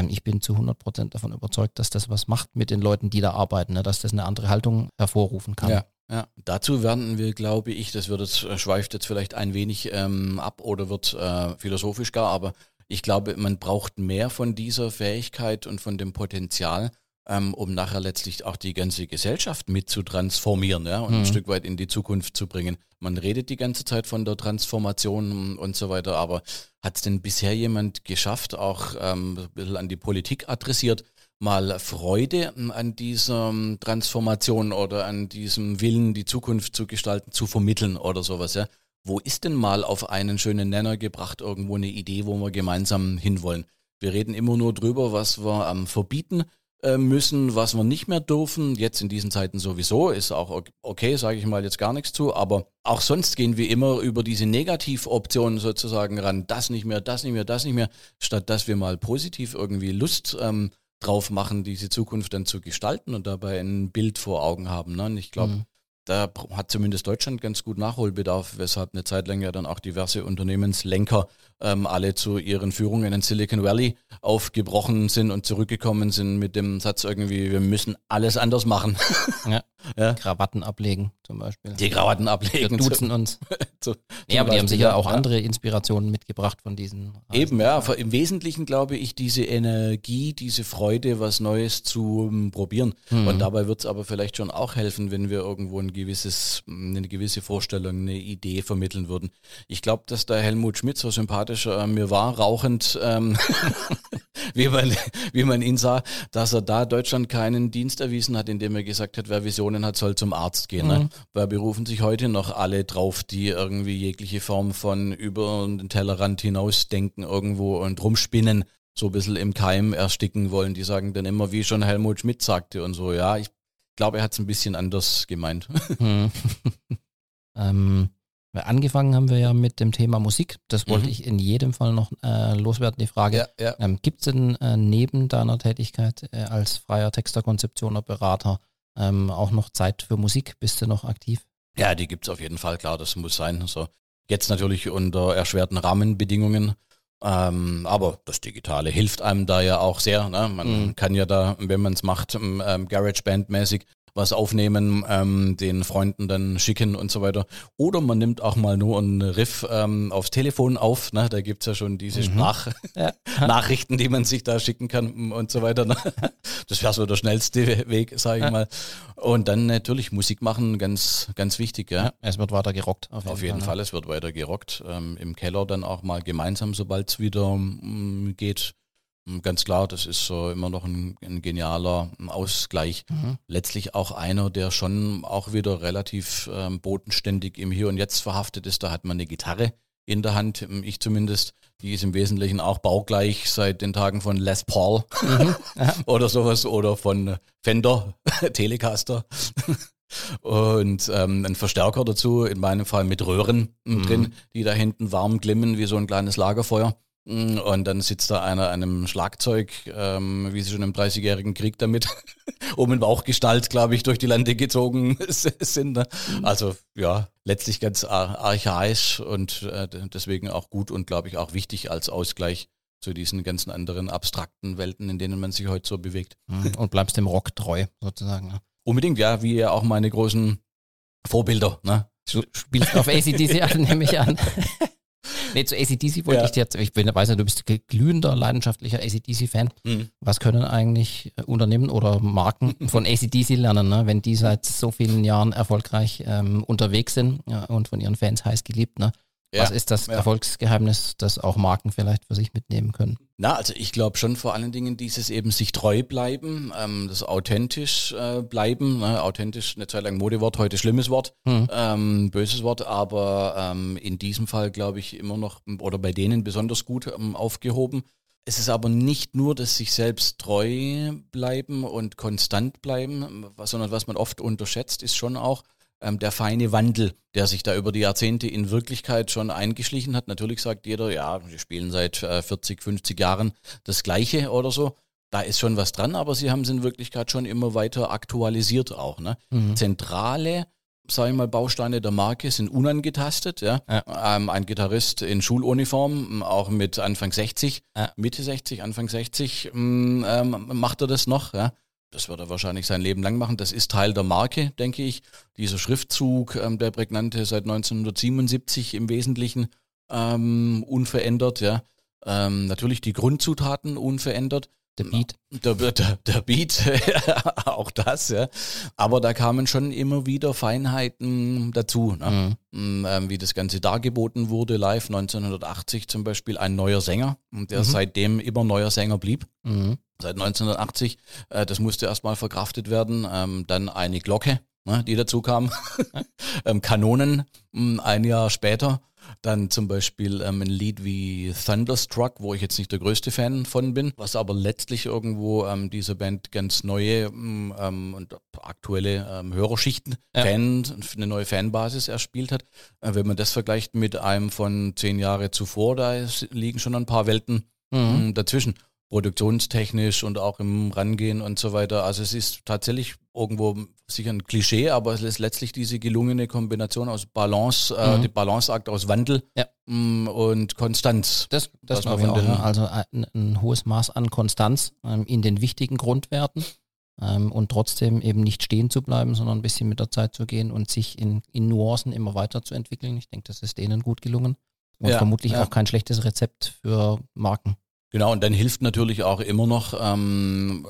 ich bin zu 100 Prozent davon überzeugt, dass das was macht mit den Leuten, die da arbeiten, ne, dass das eine andere Haltung hervorrufen kann. Ja. Ja, dazu werden wir, glaube ich, das wird jetzt, äh, schweift jetzt vielleicht ein wenig ähm, ab oder wird äh, philosophisch gar, aber ich glaube, man braucht mehr von dieser Fähigkeit und von dem Potenzial, ähm, um nachher letztlich auch die ganze Gesellschaft mit zu transformieren ja, und mhm. ein Stück weit in die Zukunft zu bringen. Man redet die ganze Zeit von der Transformation und so weiter, aber hat es denn bisher jemand geschafft, auch ähm, ein bisschen an die Politik adressiert, mal Freude an dieser ähm, Transformation oder an diesem Willen, die Zukunft zu gestalten, zu vermitteln oder sowas, ja? Wo ist denn mal auf einen schönen Nenner gebracht irgendwo eine Idee, wo wir gemeinsam hinwollen? Wir reden immer nur drüber, was wir ähm, verbieten müssen, was wir nicht mehr dürfen. Jetzt in diesen Zeiten sowieso, ist auch okay, sage ich mal jetzt gar nichts zu, aber auch sonst gehen wir immer über diese Negativoptionen sozusagen ran. Das nicht mehr, das nicht mehr, das nicht mehr, statt dass wir mal positiv irgendwie Lust ähm, drauf machen, diese Zukunft dann zu gestalten und dabei ein Bild vor Augen haben. Ne? Und ich glaube, mhm. Da hat zumindest Deutschland ganz gut Nachholbedarf, weshalb eine Zeit lang ja dann auch diverse Unternehmenslenker ähm, alle zu ihren Führungen in Silicon Valley aufgebrochen sind und zurückgekommen sind mit dem Satz irgendwie, wir müssen alles anders machen. Ja. Ja. Krawatten ablegen zum Beispiel. Die Krawatten ablegen. Wir duzen uns. [LAUGHS] zu, ja, aber die haben sicher auch ja. andere Inspirationen mitgebracht von diesen. Eben, ja. Im Wesentlichen glaube ich, diese Energie, diese Freude, was Neues zu um, probieren. Mhm. Und dabei wird es aber vielleicht schon auch helfen, wenn wir irgendwo ein gewisses, eine gewisse Vorstellung, eine Idee vermitteln würden. Ich glaube, dass der Helmut Schmidt so sympathisch äh, mir war, rauchend, ähm, [LAUGHS] wie, man, wie man ihn sah, dass er da Deutschland keinen Dienst erwiesen hat, indem er gesagt hat, wer Visionen hat, soll zum Arzt gehen. Ne? Mhm. Ne? Da berufen sich heute noch alle drauf, die irgendwie jegliche Form von über den Tellerrand hinausdenken irgendwo und rumspinnen so ein bisschen im Keim ersticken wollen. Die sagen dann immer, wie schon Helmut Schmidt sagte und so, ja, ich glaube, er hat es ein bisschen anders gemeint. [LAUGHS] Hm. ähm, angefangen haben wir ja mit dem Thema Musik. Das wollte mhm. ich in jedem Fall noch äh, loswerden, die Frage. Ja, ja. Ähm, Gibt es denn äh, neben deiner Tätigkeit äh, als freier Texter, Konzeptioner, Berater ähm, auch noch Zeit für Musik? Bist du noch aktiv? Ja, die gibt es auf jeden Fall, klar, das muss sein. Also jetzt natürlich unter erschwerten Rahmenbedingungen. Ähm, aber das Digitale hilft einem da ja auch sehr. Ne? Man mhm. kann ja da, wenn man es macht, ähm, GarageBand-mäßig was aufnehmen, ähm, den Freunden dann schicken und so weiter. Oder man nimmt auch mal nur einen Riff ähm, aufs Telefon auf. Ne? Da gibt's ja schon diese mhm. Sprachnachrichten, [LAUGHS] die man sich da schicken kann und so weiter. Ne? [LAUGHS] Das wäre so der schnellste Weg, sage ich mal. Und dann natürlich Musik machen, ganz, ganz wichtig. Ja. ja es wird weiter gerockt. Auf jeden, auf jeden Fall, Fall, es wird weiter gerockt. Ähm, Im Keller dann auch mal gemeinsam, sobald es wieder ähm, geht hm, ganz klar, das ist so immer noch ein, ein genialer Ausgleich. Mhm. Letztlich auch einer, der schon auch wieder relativ ähm, bodenständig im Hier und Jetzt verhaftet ist. Da hat man eine Gitarre in der Hand, hm, ich zumindest. Die ist im Wesentlichen auch baugleich seit den Tagen von Les Paul mhm. [LAUGHS] oder sowas oder von Fender [LAUGHS] Telecaster. und ähm, ein Verstärker dazu, in meinem Fall mit Röhren mhm. drin, die da hinten warm glimmen wie so ein kleines Lagerfeuer. Mm, und dann sitzt da einer einem Schlagzeug, ähm, wie sie schon im 30-jährigen Krieg damit [LAUGHS] um in Bauchgestalt, glaube ich, durch die Lande gezogen [LAUGHS] sind. Ne? Mhm. Also ja, letztlich ganz archaisch und äh, deswegen auch gut und glaube ich auch wichtig als Ausgleich zu diesen ganzen anderen abstrakten Welten, in denen man sich heute so bewegt. Mhm. Und bleibst dem Rock treu, sozusagen. Ne? Unbedingt, ja, wie ja auch meine großen Vorbilder. Ne? Du spielst auf ACDC an, [LAUGHS] nehme ich an. Nee, zu ACDC wollte ja. ich dir jetzt, ich bin, weiß ja, du bist glühender, leidenschaftlicher ACDC-Fan. Mhm. Was können eigentlich äh, Unternehmen oder Marken [LAUGHS] von ACDC lernen, ne? wenn die seit so vielen Jahren erfolgreich ähm, unterwegs sind ja, und von ihren Fans heiß geliebt? Ne? Ja, Was ist das ja. Erfolgsgeheimnis, das auch Marken vielleicht für sich mitnehmen können? Na, also ich glaube schon vor allen Dingen dieses eben sich treu bleiben, ähm, das authentisch äh, bleiben. Ne? Authentisch, eine Zeit lang Modewort, heute schlimmes Wort, hm. ähm, böses Wort, aber ähm, in diesem Fall glaube ich immer noch oder bei denen besonders gut ähm, aufgehoben. Es ist aber nicht nur das sich selbst treu bleiben und konstant bleiben, sondern was man oft unterschätzt, ist schon auch, ähm, der feine Wandel, der sich da über die Jahrzehnte in Wirklichkeit schon eingeschlichen hat. Natürlich sagt jeder, ja, wir spielen seit äh, 40, 50 Jahren das Gleiche oder so. Da ist schon was dran, aber sie haben es in Wirklichkeit schon immer weiter aktualisiert auch. Ne? Mhm. Zentrale sage ich mal, Bausteine der Marke sind unangetastet. Ja? ja. Ähm, ein Gitarrist in Schuluniform, auch mit Anfang 60, ja. Mitte 60, Anfang 60, mm, ähm, macht er das noch. Ja? Das wird er wahrscheinlich sein Leben lang machen. Das ist Teil der Marke, denke ich. Dieser Schriftzug, ähm, der prägnante seit 1977 im Wesentlichen ähm, unverändert, ja. Ähm, natürlich die Grundzutaten unverändert. Der Beat. Der, der, der Beat, [LAUGHS] auch das, ja. Aber da kamen schon immer wieder Feinheiten dazu, ne? Mhm. Mm, ähm, wie das Ganze dargeboten wurde, live 1980 zum Beispiel, ein neuer Sänger, der mhm. seitdem immer neuer Sänger blieb. Mhm. Seit 1980, äh, das musste erstmal verkraftet werden. Ähm, dann eine Glocke, ne, die dazu kam. [LAUGHS] ähm, Kanonen, mh, mm, ein Jahr später. Dann zum Beispiel ähm, ein Lied wie Thunderstruck, wo ich jetzt nicht der größte Fan von bin, was aber letztlich irgendwo ähm, diese Band ganz neue mm, ähm, und aktuelle ähm, Hörerschichten, ja. Fan, eine neue Fanbasis erspielt hat. Äh, wenn man das vergleicht mit einem von zehn Jahre zuvor, da liegen schon ein paar Welten mhm. Mm, dazwischen produktionstechnisch und auch im Rangehen und so weiter. Also es ist tatsächlich irgendwo sicher ein Klischee, aber es ist letztlich diese gelungene Kombination aus Balance, äh, mhm. äh, die Balanceakt aus Wandel ja. Mm, und Konstanz. Das, das glaube ich auch. Ne? Also ein, ein, hohes Maß an Konstanz ähm, in den wichtigen Grundwerten ähm, und trotzdem eben nicht stehen zu bleiben, sondern ein bisschen mit der Zeit zu gehen und sich in, in Nuancen immer weiterzuentwickeln. Ich denke, das ist denen gut gelungen und ja, vermutlich ja. auch kein schlechtes Rezept für Marken. Genau, und dann hilft natürlich auch immer noch, ähm,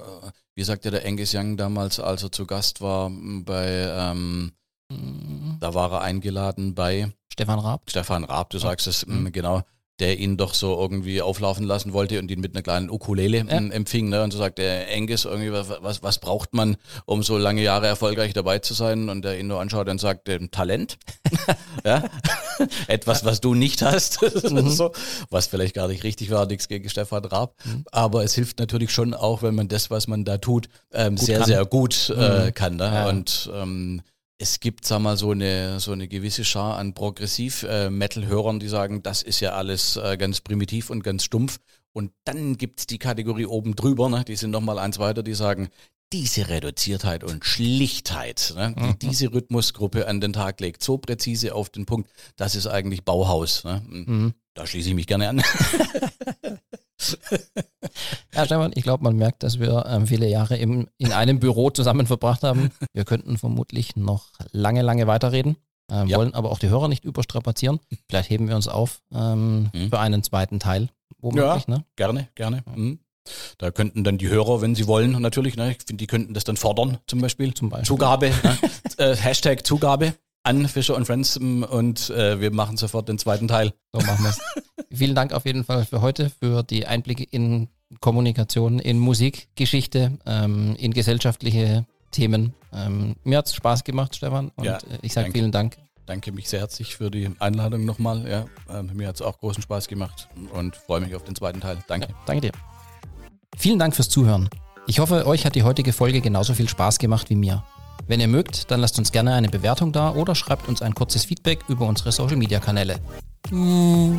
wie sagte der Angus Young damals, als er zu Gast war bei, ähm, da war er eingeladen bei Stefan Raab. Stefan Raab, du sagst es, mhm. genau der ihn doch so irgendwie auflaufen lassen wollte und ihn mit einer kleinen Ukulele ja. empfing. Ne? Und so sagt der Engis irgendwie, was, was braucht man, um so lange Jahre erfolgreich dabei zu sein? Und der ihn nur anschaut und sagt, ähm, Talent. [LAUGHS] ja? [LAUGHS] Etwas, was du nicht hast. [LAUGHS] mhm. so. Was vielleicht gar nicht richtig war, nichts gegen Stefan Raab. Mhm. Aber es hilft natürlich schon auch, wenn man das, was man da tut, ähm, sehr, kann. sehr gut äh, mhm. kann. Ne? Ja. Und ähm, es gibt, sag mal, so eine, so eine gewisse Schar an Progressiv-Metal-Hörern, die sagen, das ist ja alles äh, ganz primitiv und ganz stumpf. Und dann gibt's die Kategorie oben drüber, ne? die sind nochmal eins weiter, die sagen, diese Reduziertheit und Schlichtheit, ne, die mhm. diese Rhythmusgruppe an den Tag legt, so präzise auf den Punkt, das ist eigentlich Bauhaus. Ne? Mhm. Da schließe ich mich gerne an. [LAUGHS] ja, Stefan, ich glaube, man merkt, dass wir ähm, viele Jahre im, in einem Büro zusammen verbracht haben. Wir könnten vermutlich noch lange, lange weiterreden, ähm, ja. wollen aber auch die Hörer nicht überstrapazieren. Vielleicht heben wir uns auf ähm, mhm. für einen zweiten Teil. Womöglich, ja, ne? gerne, gerne. Mhm. Da könnten dann die Hörer, wenn sie wollen, natürlich, ne, ich finde, die könnten das dann fordern, zum Beispiel. Zum Beispiel. Zugabe, ne? [LAUGHS] äh, Hashtag Zugabe an Fischer und Friends ähm, und äh, wir machen sofort den zweiten Teil. So machen wir es. [LAUGHS] Vielen Dank auf jeden Fall für heute, für die Einblicke in Kommunikation, in Musikgeschichte, ähm, in gesellschaftliche Themen. Ähm, mir hat es Spaß gemacht, Stefan, und ja, äh, ich sage vielen Dank. Danke mich sehr herzlich für die Einladung nochmal. Ja, äh, mir hat es auch großen Spaß gemacht und freue mich auf den zweiten Teil. Danke. Ja, danke dir. Vielen Dank fürs Zuhören. Ich hoffe, euch hat die heutige Folge genauso viel Spaß gemacht wie mir. Wenn ihr mögt, dann lasst uns gerne eine Bewertung da oder schreibt uns ein kurzes Feedback über unsere Social Media Kanäle. Mm.